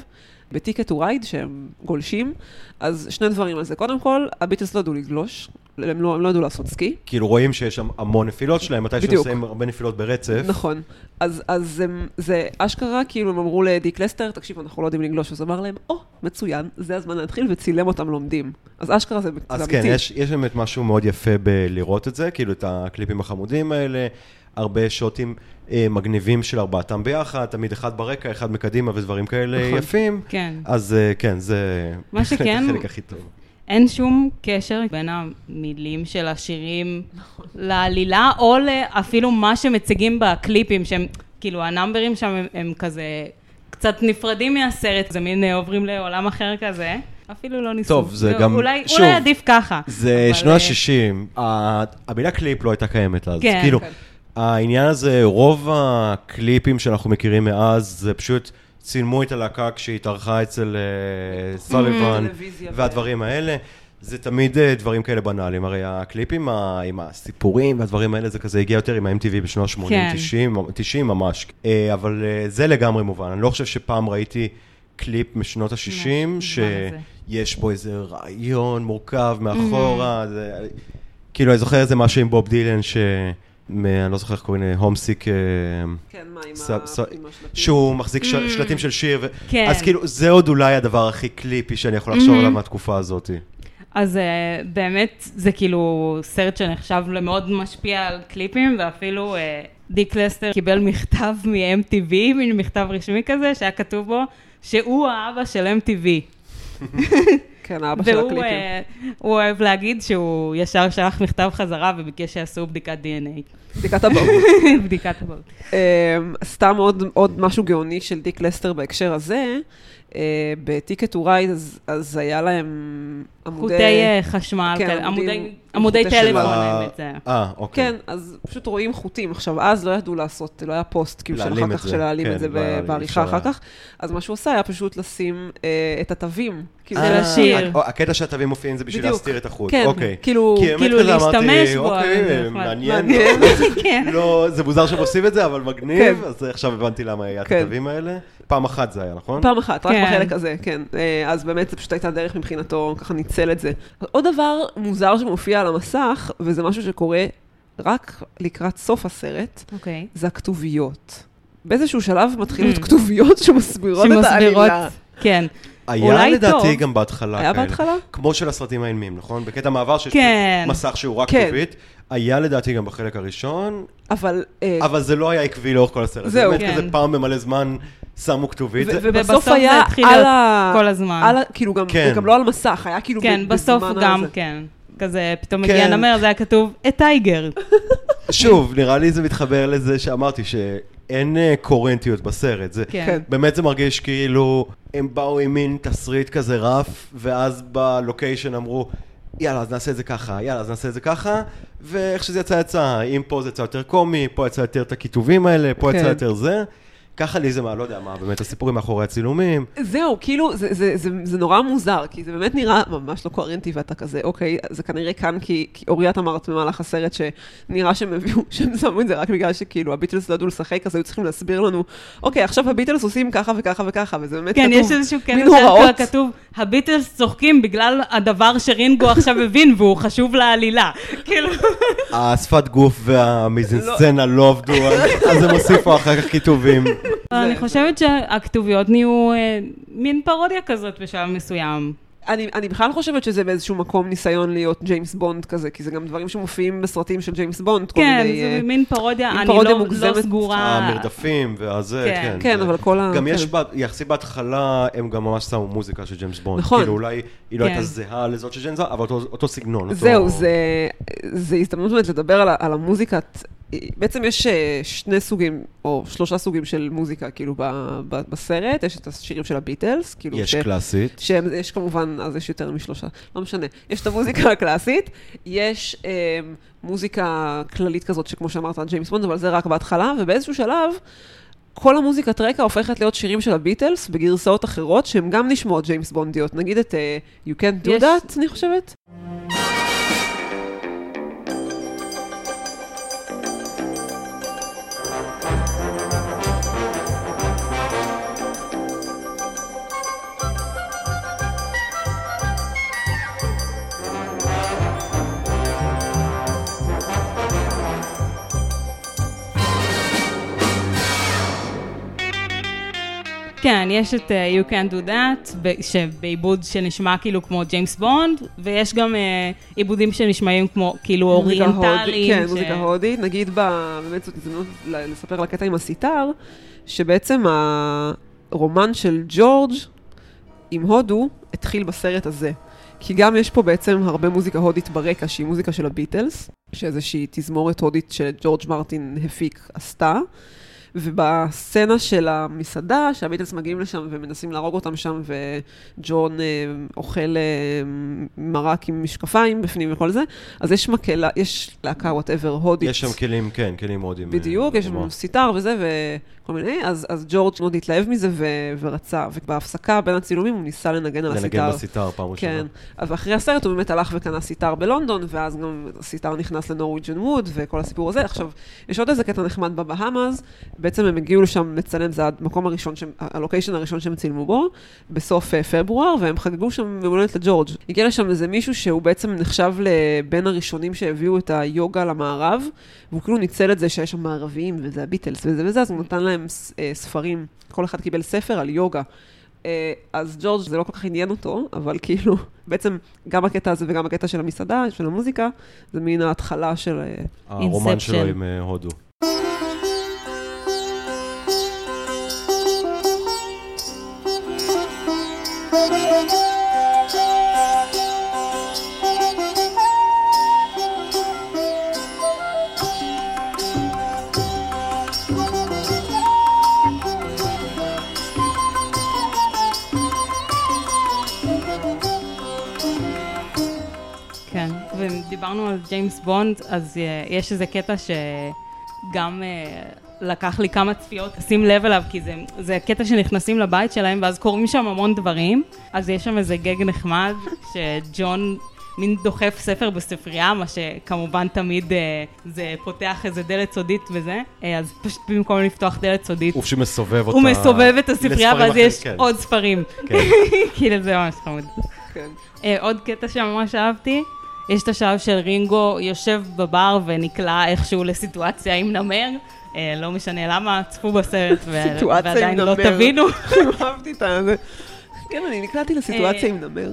ב Ticket to Ride, שהם גולשים, אז שני דברים על זה. קודם כל, הביטלס לא ידעו לגלוש, הם לא, הם לא ידעו לעשות סקי. כאילו רואים שיש שם המון נפילות שלהם, מתי שהם. שמים הרבה נפילות ברצף. נכון. אז, אז הם, זה אשכרה, כאילו הם אמרו לדיק לסטר, תקשיב, אנחנו לא יודעים לגלוש, אז אמר להם, או, מצוין, זה הזמן להתחיל, וצילם אותם לומדים. אז אשכרה זה, אז זה כן, אמיתי. יש, יש באמת משהו מאוד יפה בלראות את זה, כאילו את הקליפים החמודים האלה, הרבה שוטים אה, מגניבים של ארבעתם ביחד, תמיד אחד ברקע, אחד מקדימה ודברים כאלה נכון. יפים. כן. אז אה, כן, זה מה שכן- [LAUGHS] החלק הכי טוב. אין שום קשר בין המילים של השירים לעלילה, או אפילו מה שמציגים בקליפים, שהם, כאילו, הנאמברים שם הם, הם כזה קצת נפרדים מהסרט, זה מין אה, עוברים לעולם אחר כזה. אפילו לא ניסו. טוב, זה גם- אולי, שוב, אולי עדיף ככה. זה אבל, שנות אה, ה-60, המילה קליפ לא הייתה קיימת אז. כן. כאילו, כן. העניין הזה, רוב הקליפים שאנחנו מכירים מאז, זה פשוט צילמו את הלהקה כשהיא התארחה אצל אה, סוליבן, טלוויזיה ו- והדברים האלה. זה תמיד אה, דברים כאלה בנאליים, הרי הקליפים עם הסיפורים והדברים האלה, זה כזה הגיע יותר עם ה-MTV בשנות ה-80, כן. 90, 90 ממש. אה, אבל זה לגמרי מובן, אני לא חושב שפעם ראיתי קליפ משנות ה-60, בזמן הזה. שיש בו איזה רעיון מורכב מאחורה, זה, כאילו, אני זוכר איזה משהו עם בוב דילן, ש... אני לא זוכר איך קוראים, הומסיק, אה, כן, מה, עם, השלטים? שהוא מחזיק ש- שלטים של שיר. כן. אז כאילו, זה עוד אולי הדבר הכי קליפי שאני יכול לחשוב Mhm. עליו מהתקופה הזאת. אז uh, באמת זה כאילו סרט שנחשב למאוד משפיע על קליפים, ואפילו uh, דיק לסטר קיבל מכתב מ-MTV, מין מכתב רשמי כזה, שהיה כתוב בו שהוא האבא של MTV. [LAUGHS] כן, האבא של והוא הקליפים. אה, הוא אוהב להגיד שהוא ישר שלח מכתב חזרה וביקש שיעשו בדיקת DNA. בדיקת אבהות. [LAUGHS] בדיקת אבהות. אמ, סתם עוד, עוד משהו גאוני של דיק לסטר בהקשר הזה, ב Ticket to Ride, אז, אז היה להם עמודי... חוטי אה, חשמל, כן, עמודי- עמודי טלפון שלו. האמת זה. אה, אוקיי. כן, אז פשוט רואים חוטים. עכשיו, אז לא ידעו לעשות, לא היה פוסט, כאילו, של אחר כך, זה, של להעלים כן, את זה ב- בעריכה אחר. כך. אז מה שהוא עשה היה פשוט לשים אה, את התווים. כאילו, של אה, השיר. ה- הקטע שהתווים מופיעים זה בשביל. להסתיר את החוט. כן, אוקיי. כאילו, כאילו להשתמש בו, אוקיי, זה. מעניין. לא- [LAUGHS] כן. לא, זה מוזר שהם עושים את זה, אבל מגניב, כן. אז עכשיו הבנתי למה היה את כן. התווים האלה. פעם אחת זה היה, נכון? פעם אחת, רק כן. בחלק הזה, כן. אה, אז באמת זו פשוט הייתה דרך מבחינתו, ככה ניצל את זה. עוד דבר מוזר שמופיע על המסך, וזה משהו שקורה רק לקראת סוף הסרט, אוקיי. זה הכתוביות. באיזשהו שלב מתחילות כתוביות שמסבירות את שמסבירות, העלילה. כן. היה אולי לדעתי טוב. גם בהתחלה היה כאלה. בהתחלה? כמו של הסרטים האילמים, נכון? בקטע מעבר שיש כן. מסך שהוא רק כן. כתובית. היה לדעתי גם בחלק הראשון, אבל... אה, אבל זה לא היה עקבי לאורך כל הסרט. זה זהו. באמת כן. כזה פעם במלא זמן שמו כתובית. ובסוף היה על ה... כל הזמן. על ה... כאילו גם, כן. גם לא על מסך, היה כאילו כן, בסוף גם, הזה. כן. כזה, פתאום כן. מגיע נמר, זה היה כתוב, את טייגר. [LAUGHS] שוב, נראה לי זה מתחבר לזה שאמרתי שאין אה, קוהרנטיות בסרט. זה, כן. כן. באמת זה מרגיש כאילו הם באו עם מין תסריט כזה רף, ואז בלוקיישן אמרו, יאללה, אז נעשה את זה ככה, יאללה, אז נעשה את זה ככה, ואיך שזה יצא יצא, אם פה זה יצא יותר קומי, פה יצא יותר את הכיתובים האלה, פה כן. יצא יותר זה. ככה לי זה מה, לא יודע מה, באמת הסיפורים מאחורי הצילומים. זהו, כאילו, זה, זה, זה, זה נורא מוזר, כי זה באמת נראה ממש לא קוהרנטי, ואתה כזה, אוקיי, זה כנראה כאן כי, כי אורית אמרת במהלך הסרט שנראה שהם הביאו, [LAUGHS] שהם שמו את זה רק בגלל שכאילו הביטלס לא ידעו לשחק, אז היו צריכים להסביר לנו, אוקיי, עכשיו הביטלס עושים ככה וככה וככה, וזה באמת כן, כתוב, יש איזשהו קטע הוראות. שהיה כתוב, הביטלס צוחקים בגלל הדבר שרינגו עכשיו הבין והוא חשוב לעלילה. [LAUGHS] כאילו, השפת גוף והמיזנסצנה לא עבדו, אז- אז הם הוסיפו אחר כך כיתובים. אני חושבת שהכתוביות נהיו אה, מין פרודיה כזאת בשלב מסוים. אני, אני בכלל חושבת שזה באיזשהו מקום ניסיון להיות ג'יימס בונד כזה, כי זה גם דברים שמופיעים בסרטים של ג'יימס בונד, כל כן, מיני... אה, זה מין פרודיה, מין אני פרודיה לא- לא מוגזמת. סגורה. המרדפים והזה, כן. כן. כן, זה- אבל כל ה... גם יש, כן. בה- יחסית בהתחלה, הם גם ממש שמו מוזיקה של ג'יימס בונד. נכון. כאילו אולי היא לא כן. הייתה זהה לזאת של ג'יימס בונד, אבל אותו- אותו סגנון. אותו- זהו, זה, זה הזדמנות באמת לדבר על, על המוזיקת... בעצם יש אה, שני סוגים, או שלושה סוגים של מוזיקה, כאילו, ב, ב, בסרט. יש את השירים של הביטלס, כאילו, יש קלאסית. שהם, יש כמובן, אז יש יותר משלושה, לא משנה. יש את המוזיקה [LAUGHS] הקלאסית, יש אה, מוזיקה כללית כזאת, שכמו שאמרת, ג'יימס בונד, אבל זה רק בהתחלה, ובאיזשהו שלב, כל המוזיקת רקע הופכת להיות שירים של הביטלס בגרסאות אחרות, שהן גם נשמעות ג'יימס בונדיות. נגיד את אה, You Can't Do יש- That, אני חושבת. כן, יש את אה, You Can't Do That, שבעיבוד שנשמע כאילו כמו ג'יימס בונד, ויש גם אה, עיבודים שנשמעים כמו כאילו אוריינטליים. כן, מוזיקה הודית. נגיד, ב- באמת זאת הזדמנות לספר על הקטע עם הסיטר, שבעצם הרומן של ג'ורג' עם הודו התחיל בסרט הזה. כי גם יש פה בעצם הרבה מוזיקה הודית ברקע, שהיא מוזיקה של הביטלס, שאיזושהי תזמורת הודית שג'ורג' מרטין הפיק עשתה. ובסצנה של המסעדה, שהביטלס מגיעים לשם ומנסים להרוג אותם שם, וג'ון אה, אוכל אה, מרק עם משקפיים בפנים וכל זה, אז יש מקהלה, יש להקה whatever הודית. יש שם כלים, כן, כלים מאוד עם... בדיוק, יש שם סיטר וזה, וכל מיני, אז, אז ג'ורג' מאוד התלהב מזה ו, ורצה, ובהפסקה בין הצילומים הוא ניסה לנגן על הסיטר. לנגן בסיטר פעם ראשונה. כן, ואחרי הסרט הוא באמת הלך וקנה סיטר בלונדון, ואז גם הסיטר נכנס ל Norwegian Wood, וכל הסיפור הזה. עכשיו, יש עוד איזה קטע נחמד בבהאמאז, בעצם הם הגיעו לשם לצלם, זה המקום הראשון, שהם- הלוקיישן הראשון שהם צילמו בו, בסוף אה, פברואר, והם חגגו שם יום הולדת לג'ורג'. הגיע לשם איזה מישהו שהוא בעצם נחשב לבין הראשונים שהביאו את היוגה למערב, והוא כאילו ניצל את זה שיש שם מערביים, וזה הביטלס וזה וזה, אז הוא נתן להם אה, ספרים, כל אחד קיבל ספר על יוגה. אה, אז ג'ורג' זה לא כל כך עניין אותו, אבל כאילו, [LAUGHS] בעצם גם הקטע הזה וגם הקטע של המסעדה, של המוזיקה, זה מין ההתחלה של... הרומן שלו. עם הודו. ודיברנו על ג'יימס בונד, אז אה, יש איזה קטע שגם אה, לקח לי כמה צפיות לשים לב אליו, כי זה, זה קטע שנכנסים לבית שלהם, ואז קורים שם המון דברים. אז יש שם איזה גג נחמד, שג'ון מין דוחף ספר בספרייה, מה שכמובן תמיד אה, זה פותח איזה דלת סודית וזה, אה, אז פשוט במקום לפתוח דלת סודית, הוא פשוט מסובב אותה. הוא מסובב את הספרייה, ואז יש אחרים, כן. עוד ספרים. כן. [LAUGHS] כאילו זה ממש חמוד. כן. אה, עוד קטע שממש אהבתי, יש את השלב של רינגו יושב בבר ונקלע איכשהו לסיטואציה עם נמר. אה, לא משנה למה, צפו בסרט ועדיין לא. תבינו. [LAUGHS] אהבתי את זה. כן, אני נקלעתי לסיטואציה אה, עם נמר.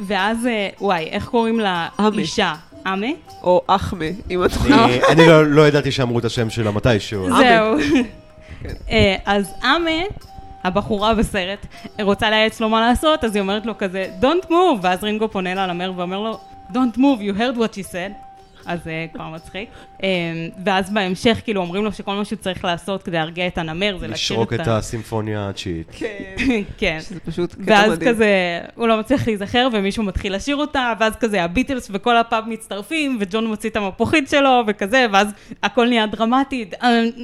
ואז, אה, וואי, איך קוראים לאישה? אמה? או אחמה, אם את אה. אני- לא- לא ידעתי שאמרו את השם שלה מתישהו. זהו. [LAUGHS] אז אמה, הבחורה בסרט, רוצה לייעץ לו מה לעשות, אז היא אומרת לו כזה, Don't move, ואז רינגו פונה לה למר ואומר לו, Don't move, you heard what she said. אז זה כבר מצחיק. אה, ואז בהמשך, כאילו, אומרים לו שכל מה שהוא צריך לעשות כדי להרגיע את הנמר זה להשאיר לשרוק את את ה... הסימפוניה התשיעית. [LAUGHS] כן. שזה פשוט קטע ואז מדהים. כזה, הוא לא מצליח להיזכר, ומישהו מתחיל לשיר אותה, ואז כזה הביטלס וכל הפאב מצטרפים, וג'ון מוציא את המפוחית שלו, וכזה, ואז הכל נהיה דרמטי,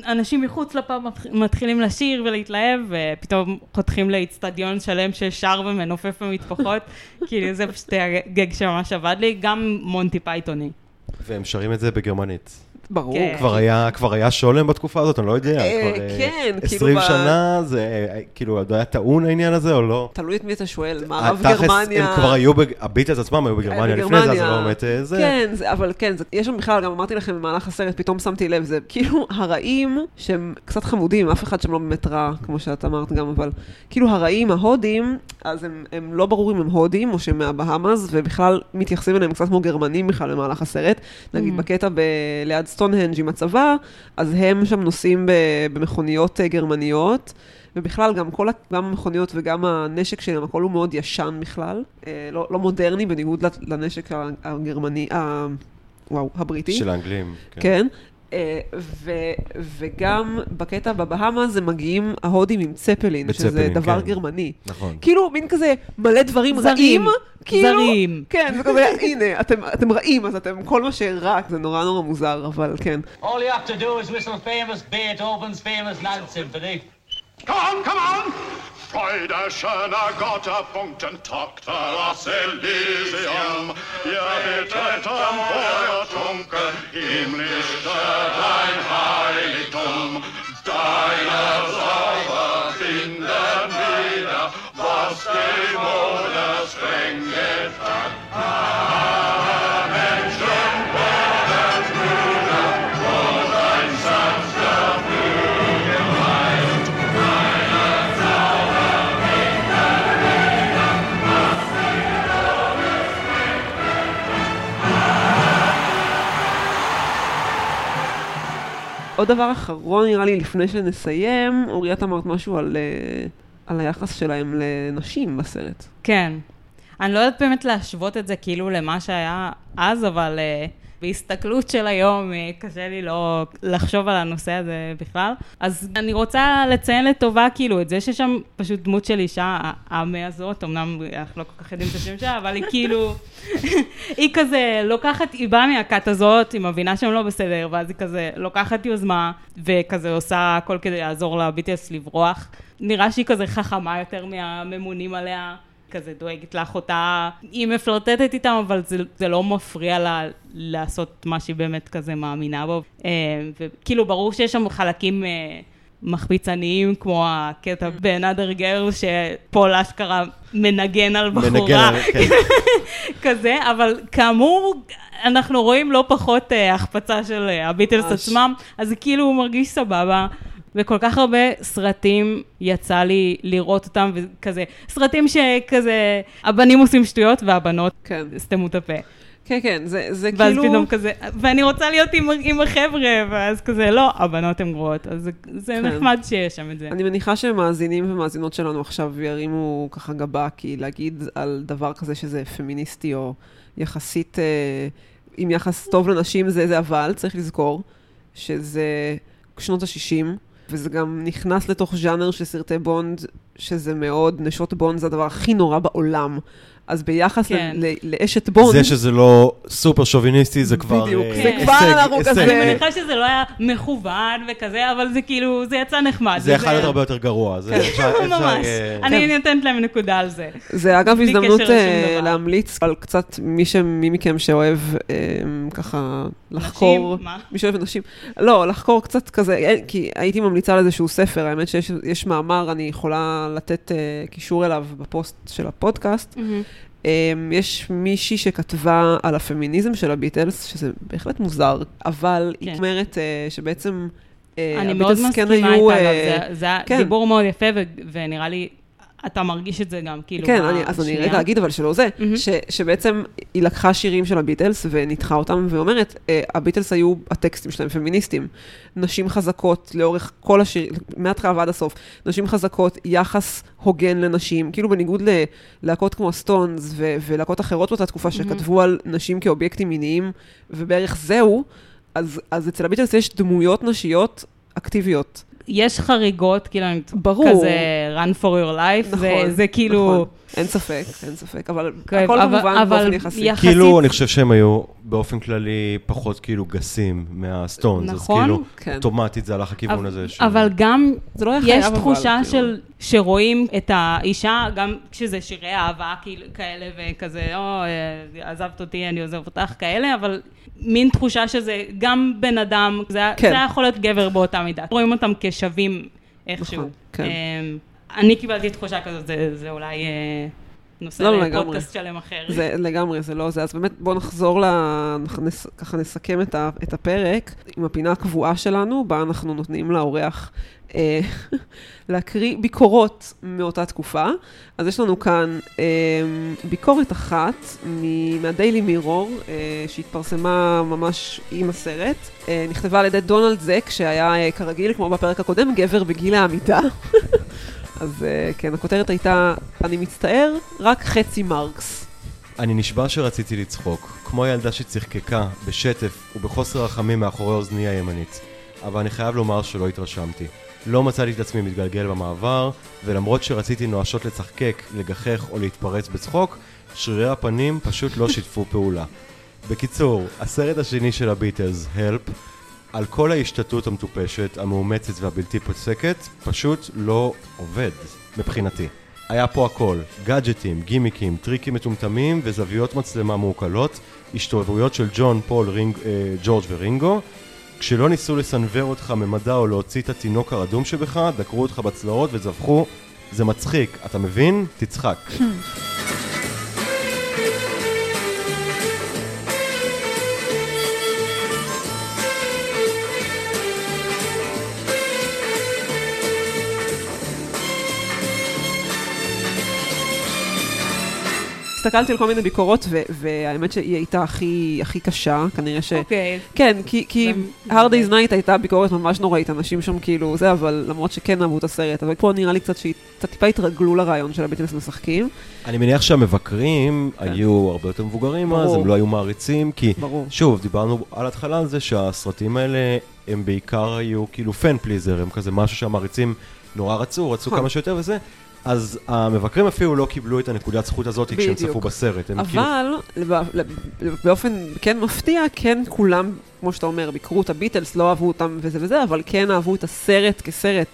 אנשים מחוץ לפאב מתחילים לשיר ולהתלהב, ופתאום חותכים לאיצטדיון שלם ששר ומנופף במטפחות, [LAUGHS] כאילו זה פשוט היה גג שממש עבד לי, גם מונטי פייתוני. והם שרים את זה בגרמנית. ברור. כן. כבר היה, כבר היה שולם בתקופה הזאת, אני לא יודע. אה, כבר, אה, כן, כאילו 20 ב- שנה, זה אה, כאילו, עוד היה טעון העניין הזה או לא? תלוי את מי אתה שואל, מערב התכלס, גרמניה. הם כבר היו, בג- הביטלס עצמם היו בגרמניה לפני זה, אז זה. לא באמת אה, זה. כן, זה, אבל כן, זה, יש שם בכלל, גם אמרתי לכם במהלך הסרט, פתאום שמתי לב, זה כאילו [LAUGHS] הרעים שהם קצת חמודים, אף אחד שם לא באמת רע, כמו שאת אמרת גם, אבל כאילו הרעים, ההודים, אז הם, הם לא ברור אם הם הודים או שהם מהבהאמאז, ובכלל מתייחסים אליהם קצת כמו גרמנים בכלל במהלך הסרט. נגיד אמ. בקטע ב, ליד סטונהנג' עם הצבא, אז הם שם נוסעים במכוניות אה, גרמניות. ובכלל, גם כל, גם המכוניות וגם הנשק שלהם, הכל הוא מאוד ישן בכלל. אה, לא, לא מודרני, בניגוד לנשק הגרמני, ה... וואו, הבריטי. של האנגלים. כן. אה, ו, וגם בקטע בבהאמה הם מגיעים ההודים עם צפלין, שזה בצפלין, דבר כן. גרמני. נכון. כאילו, מין כזה מלא דברים זרים. רעים. כאילו, זרים. כן, זה כזה, הנה, אתם, אתם רעים, אז אתם כל מה שרע, זה נורא נורא מוזר, אבל כן. All you have to do is whistle famous Beethoven's famous Symphony. Come on, come on! Freude schöner Gotterpunkten Tochter aus Elysium. Ihr betretem Feuertunken, himmlisch dein Heiligtum. Deine Sauber finden wieder, was Dämonen streng getan. עוד דבר אחרון, נראה לי, לפני שנסיים, אורי, את אמרת משהו על, אה, על היחס שלהם לנשים בסרט. כן. אני לא יודעת באמת להשוות את זה כאילו למה שהיה אז, אבל uh, בהסתכלות של היום uh, קשה לי לא לחשוב על הנושא הזה בכלל. אז אני רוצה לציין לטובה כאילו את זה ששם פשוט דמות של אישה, האמה הזאת, אמנם אנחנו לא כל כך יודעים את השם שלה, אבל היא כאילו, [LAUGHS] היא כזה לוקחת, היא באה מהכת הזאת, היא מבינה שהם לא בסדר, ואז היא כזה לוקחת יוזמה, וכזה עושה הכל כדי לעזור ל-BTS לברוח. נראה שהיא כזה חכמה יותר מהממונים עליה. כזה דואגת לאחותה, היא מפלרטטת איתם, אבל זה, זה לא מפריע לה לעשות מה שהיא באמת כזה מאמינה בו. אה, וכאילו, ברור שיש שם חלקים אה, מחפיצניים, כמו הקטע ב-Another Girl, שפול אשכרה מנגן על בחורה. מנגן כן. [LAUGHS] כזה, אבל כאמור, אנחנו רואים לא פחות אה, החפצה של הביטלס. עצמם, אז זה כאילו מרגיש סבבה. וכל כך הרבה סרטים יצא לי לראות אותם, וכזה, סרטים שכזה, הבנים עושים שטויות והבנות כן. סתמו את הפה. כן, כן, זה, זה ואז כאילו... פתאום כזה, ואני רוצה להיות עם, עם החבר'ה, ואז כזה, לא, הבנות הן גרועות. אז זה, זה כן. נחמד שיש שם את זה. אני מניחה שמאזינים ומאזינות שלנו עכשיו ירימו ככה גבה, כי להגיד על דבר כזה שזה פמיניסטי או יחסית, אה, עם יחס טוב לנשים זה, זה אבל, צריך לזכור שזה שנות ה-60, וזה גם נכנס לתוך ז'אנר של סרטי בונד, שזה מאוד, נשות בונד זה הדבר הכי נורא בעולם. אז ביחס כן. ל- ל- לאשת בונד, זה שזה לא סופר שוביניסטי, זה כבר בדיוק, אה, זה כן. כבר הישג, אנחנו הישג. כזה- אני מניחה שזה לא היה מכוון וכזה, אבל זה כאילו, זה יצא נחמד. זה יכול להיות הרבה יותר גרוע. זה אפשר- אפשר, ממש. אה, אני נותנת להם נקודה על זה. זה אגב הזדמנות אה. להמליץ על קצת מי, מכם שאוהב אה, ככה לחקור. נשים, מה? מי שאוהב נשים. לא, לחקור קצת כזה, אה, כי הייתי ממליצה על איזשהו ספר, האמת שיש יש מאמר, אני יכולה לתת אה, קישור אליו בפוסט של הפודקאסט. אה, יש מישהי שכתבה על הפמיניזם של הביטלס, שזה בהחלט מוזר, אבל היא כן. אומרת אה, שבעצם... אה, אני מאוד כן מסכימה היו, איתה, אגב, זה- זה היה כן. דיבור מאוד יפה, ו- ונראה לי אתה מרגיש את זה גם, כאילו, כן, אני, אז אני. רגע אגיד אבל שלא זה, מהמם. ש, שבעצם היא לקחה שירים של הביטלס וניתחה אותם, ואומרת, אה, הביטלס היו, הטקסטים שלהם פמיניסטים. נשים חזקות לאורך כל השיר, מההתחלה ועד הסוף. נשים חזקות, יחס הוגן לנשים, כאילו בניגוד ללהקות כמו סטונס ו- ולהקות אחרות באותה תקופה שכתבו על נשים כאובייקטים מיניים, ובערך זהו, אז, אז אצל הביטלס יש דמויות נשיות אקטיביות. יש חריגות, כאילו, ברור. כזה run for your life, נכון, זה, זה כאילו... נכון. אין ספק, אין ספק, אבל כן, הכל אבל- כמובן אבל באופן יחסי. יח- כאילו, יחסית- אני חושב שהם היו באופן כללי פחות כאילו גסים מהסטונס, אז נכון. כאילו, כן. אוטומטית זה הלך לכיוון אבל- הזה. ש- אבל גם זה לא היה יש חייב, אבל, תחושה כאילו. של, שרואים את האישה, גם כשזה שירי אהבה כאילו, כאלה וכזה, או, אה, עזבת אותי, אני עוזב אותך, כאלה, אבל מין תחושה שזה גם בן אדם, זה, כן. כן. זה היה יכול להיות גבר באותה מידה. רואים אותם כשווים איכשהו. נכון, כן. אני קיבלתי תחושה כזאת, זה, זה אולי אה, נושא לא, לא. לפודקאסט שלם אחר. זה לגמרי, זה לא זה. אז באמת, בואו נחזור ל... נח- נס- ככה נסכם את, ה... את הפרק עם הפינה הקבועה שלנו, בה אנחנו נותנים לאורח אה, [LAUGHS] להקריא ביקורות מאותה תקופה. אז יש לנו כאן אה, ביקורת אחת מ- מהדיילי מירור, אה, שהתפרסמה ממש עם הסרט. אה, נכתבה על ידי דונלד זק, שהיה אה, כרגיל, כמו בפרק הקודם, גבר בגיל העמידה. [LAUGHS] אז אה, כן, הכותרת הייתה, אני מצטער, רק חצי מרקס. אני נשבע שרציתי לצחוק, כמו ילדה שצחקקה, בשטף ובחוסר רחמים מאחורי אוזני הימנית. אבל אני חייב לומר שלא התרשמתי. לא מצאתי את עצמי מתגלגל במעבר, ולמרות שרציתי נואשות לצחקק, לגחך או להתפרץ בצחוק, שרירי הפנים פשוט לא שיתפו פעולה. בקיצור, הסרט השני של הביטלס, Help, על כל ההשתטות המטופשת, המאומצת והבלתי פוסקת, פשוט לא עובד, מבחינתי. היה פה הכל, גאדג'טים, גימיקים, טריקים מטומטמים וזוויות מצלמה מעוקלות, השתובבויות של ג'ון, פול, רינג, אה, ג'ורג' ורינגו. כשלא ניסו לסנוור אותך ממדע או להוציא את התינוק הרדום שבך, דקרו אותך בצלעות וזבחו. זה מצחיק, אתה מבין? תצחק. [LAUGHS] הסתכלתי על כל מיני ביקורות, ו- והאמת שהיא הייתה הכי, הכי קשה, כנראה ש... אוקיי. כן, כי, כי Hard Day's Night הייתה ביקורת ממש נוראית, אנשים שם כאילו זה, אבל למרות שכן אהבו את הסרט, אבל פה נראה לי קצת שהיא קצת טיפה התרגלו לרעיון של הביטלס משחקים, אני מניח שהמבקרים כן. היו הרבה יותר מבוגרים אז, ברור. הם לא היו מעריצים, כי ברור. שוב, דיברנו על ההתחלה על זה שהסרטים האלה הם בעיקר היו כאילו פן פליזר, הם כזה משהו שהמעריצים נורא רצו, רצו נכון. כמה שיותר וזה. אז המבקרים אפילו לא קיבלו את הנקודת זכות הזאת כשהם. צפו בסרט. כאילו... אבל לב- באופן כן מפתיע, כן כולם, כמו שאתה אומר, ביקרו את הביטלס, לא אהבו אותם וזה וזה, אבל כן אהבו את הסרט כסרט,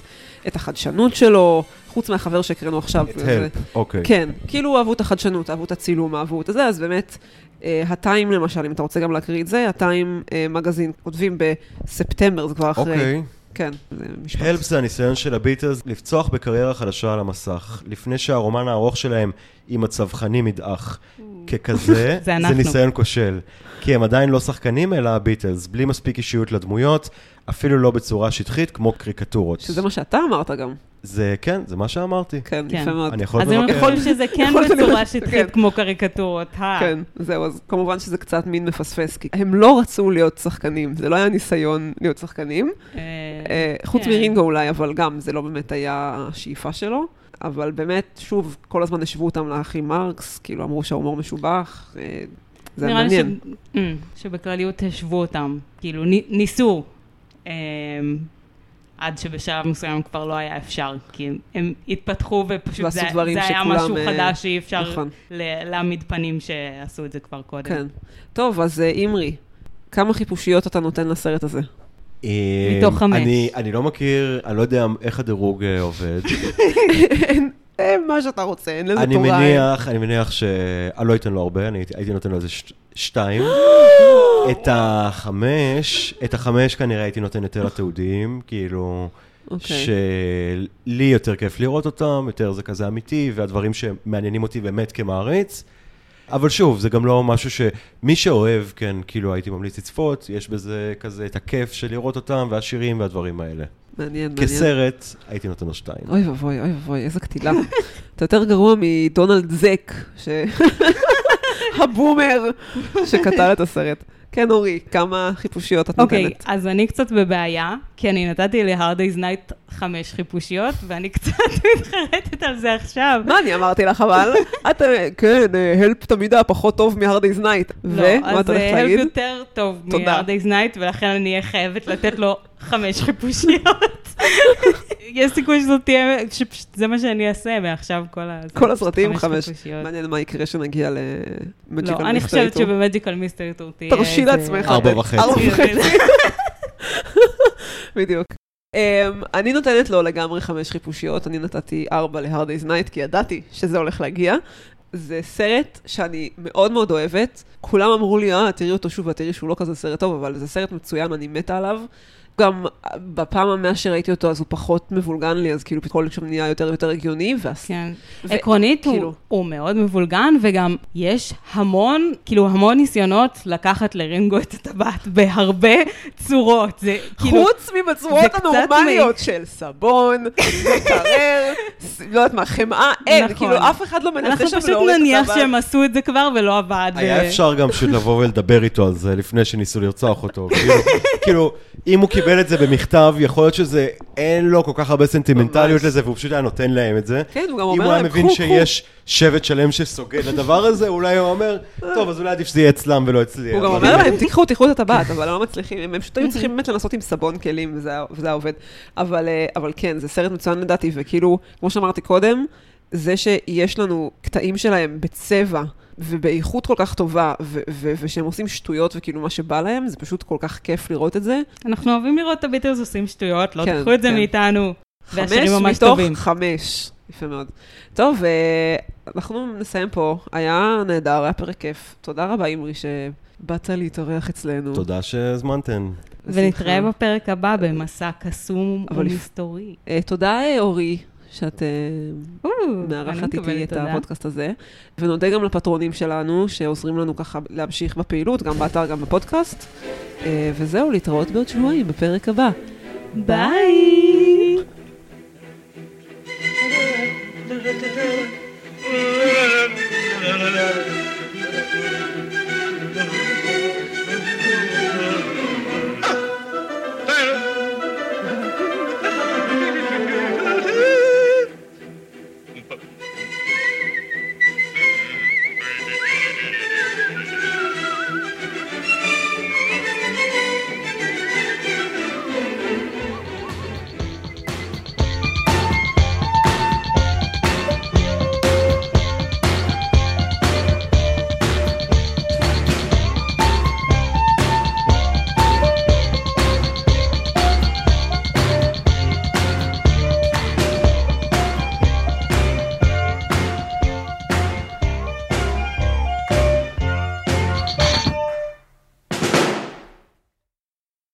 את החדשנות שלו, חוץ מהחבר שהקראנו עכשיו. את הלפ, אוקיי. כן, כאילו אהבו את החדשנות, אהבו את הצילום, אהבו את זה, אז באמת, אה, הטיים למשל, אם אתה רוצה גם להקריא את זה, הטיים אה, מגזין, כותבים בספטמבר, זה כבר אחרי. כן, זה משפט. הלפ זה הניסיון של הביטלס לפצוח בקריירה חדשה על המסך, לפני שהרומן הארוך שלהם עם הצווחנים ידעך. ככזה, [LAUGHS] זה זה. ניסיון כושל. כי הם עדיין לא שחקנים, אלא הביטלס, בלי מספיק אישיות לדמויות, אפילו לא בצורה שטחית כמו קריקטורות. שזה מה שאתה אמרת גם. זה, כן, זה מה שאמרתי. כן, כן. יפה מאוד. אני יכול אז הם לבקר. חושבים שזה כן יכול בצורה שטחית כן. כמו קריקטורות, אה. כן, זהו, אז כמובן שזה קצת מין מפספס, כי הם לא רצו להיות שחקנים, זה לא היה ניסיון להיות שחקנים, אה, אה, חוץ כן. מרינגו אולי, אבל גם, זה לא באמת היה השאיפה שלו. אבל באמת, שוב, כל הזמן השוו אותם לאחים מרקס, כאילו אמרו שההומור משובח, זה היה נראה לי מעניין. ש- אה, שבכלליות השוו אותם, כאילו ני- ניסו, אה, עד שבשלב מסוים כבר לא היה אפשר, כי הם- התפתחו ופשוט זה דברים זה היה שכולם, משהו אה, חדש שאי אפשר נכון. להעמיד פנים שעשו את זה כבר קודם. כן. טוב, אז אה, אימרי, כמה חיפושיות אתה נותן לסרט הזה? אה, מתוך חמש. אני, אני לא מכיר, אני לא יודע איך הדירוג אה, עובד. אה, [LAUGHS] [LAUGHS] מה שאתה רוצה, אין לזה אני תורה. מניח, אני מניח ש... אני לא אתן לו הרבה, אני הייתי- נותן לו איזה ש- שתיים. [GASPS] את החמש, את החמש כנראה הייתי נותן יותר לתיעודיים, כאילו, אוקיי. שלי יותר כיף לראות אותם, יותר זה כזה אמיתי, והדברים שמעניינים אותי באמת כמעריץ. אבל שוב, זה גם לא משהו שמי שאוהב, כן, כאילו הייתי ממליץ לצפות, יש בזה כזה את הכיף של לראות אותם, והשירים והדברים האלה. מעניין, מעניין. כסרט, הייתי נותן לו שתיים. אוי ואבוי, אוי ואבוי, איזה קטילה. אתה יותר גרוע מדונלד זק. [LAUGHS] הבומר שקטל את הסרט. כן, אורי, כמה חיפושיות את אוקיי, נותנת? אז אני קצת בבעיה, כי אני נתתי ל-Hard Day's Night חמש חיפושיות, ואני [LAUGHS] קצת מתחרטת על זה עכשיו. מה אני אמרתי לך אבל? [LAUGHS] את, אה, כן, הלפ תמיד היה פחות טוב מ-hard day's night. לא, ומה אז את הולכת אה, להגיד? הלפ יותר טוב. מ-Hard Day's Night, ולכן אני אהיה חייבת לתת לו [LAUGHS] חמש חיפושיות. יש סיכוי שזאת תהיה, שפשוט זה מה שאני אעשה מעכשיו כל ה... כל הסרטים חמש. מעניין מה יקרה כשנגיע למג'יקל לא, אני חושבת שבמג'יקל מיסטרי טור תהיה... תרשי לעצמך. ארבע וחצי. ארבע וחצי. [LAUGHS] בדיוק. Um, אני נותנת לו לגמרי חמש חיפושיות, אני נתתי ארבע ל-hard day's night, כי ידעתי שזה הולך להגיע. זה סרט שאני מאוד מאוד אוהבת. כולם אמרו לי, אה, תראי אותו שוב, ואת תראי שהוא לא כזה סרט טוב, אבל זה סרט מצוין, אני מתה עליו. גם בפעם המאה שראיתי אותו, אז הוא פחות מבולגן לי, אז כאילו פתאום שם נהיה יותר ויותר הגיוני, והס... כן. ו- עקרונית הוא, כאילו- הוא מאוד מבולגן, וגם יש המון, כאילו המון ניסיונות לקחת לרינגו את הטבעת בהרבה צורות. זה כאילו... חוץ מבצורות הנורמליות של סבון, מקרר, ס- לא יודעת מה, חמאה, אין, נכון. כאילו אף אחד לא מנסה אנחנו שם פשוט להוריד את נניח הטבעת. שהם עשו את זה כבר ולא עבד. היה ו- אפשר גם פשוט לבוא ולדבר איתו על זה לפני שניסו לרצוח אותו. כאילו- כאילו, אם הוא קיבל את זה במכתב, יכול להיות שזה, אין לו כל כך הרבה סנטימנטליות. לזה, והוא פשוט היה נותן להם את זה. כן, הוא גם אם אומר הוא היה להם, מבין "קחו, שיש שבט שלם שסוגד לדבר הזה, אולי הוא אומר, טוב, אז אולי עדיף שזה יהיה אצלם ולא אצלי. הוא גם אומר להם, תיקחו, תיקחו את הטבעת, אבל לא מצליחים, הם פשוט היו צריכים באמת לנסות עם סבון כלים, וזה היה- עובד. אה, אבל כן, זה סרט מצוין לדעתי, וכאילו, כמו שאמרתי קודם, זה שיש לנו קטעים שלהם בצבע. ובאיכות כל כך טובה, ו- ו- ושהם עושים שטויות וכאילו מה שבא להם, זה פשוט כל כך כיף לראות את זה. אנחנו אוהבים לראות את הביטלס עושים שטויות, לא כן, תקחו את זה כן. מאיתנו. חמש מתוך טובים. חמש. יפה מאוד. טוב, אה, אנחנו נסיים פה. היה נהדר, היה פרק כיף. תודה רבה, אמרי, שבאת להתארח אצלנו. תודה שהזמנתם. ונתראה. בפרק הבא במסע קסום ומסתורי. אה, תודה, אה, אורי, שאת אה, מארחת איתי את הפודקאסט הזה. ונודה גם לפטרונים שלנו, שעוזרים לנו ככה להמשיך בפעילות, גם באתר, גם בפודקאסט. אה, וזהו, להתראות בעוד שבועיים בפרק הבא. ביי!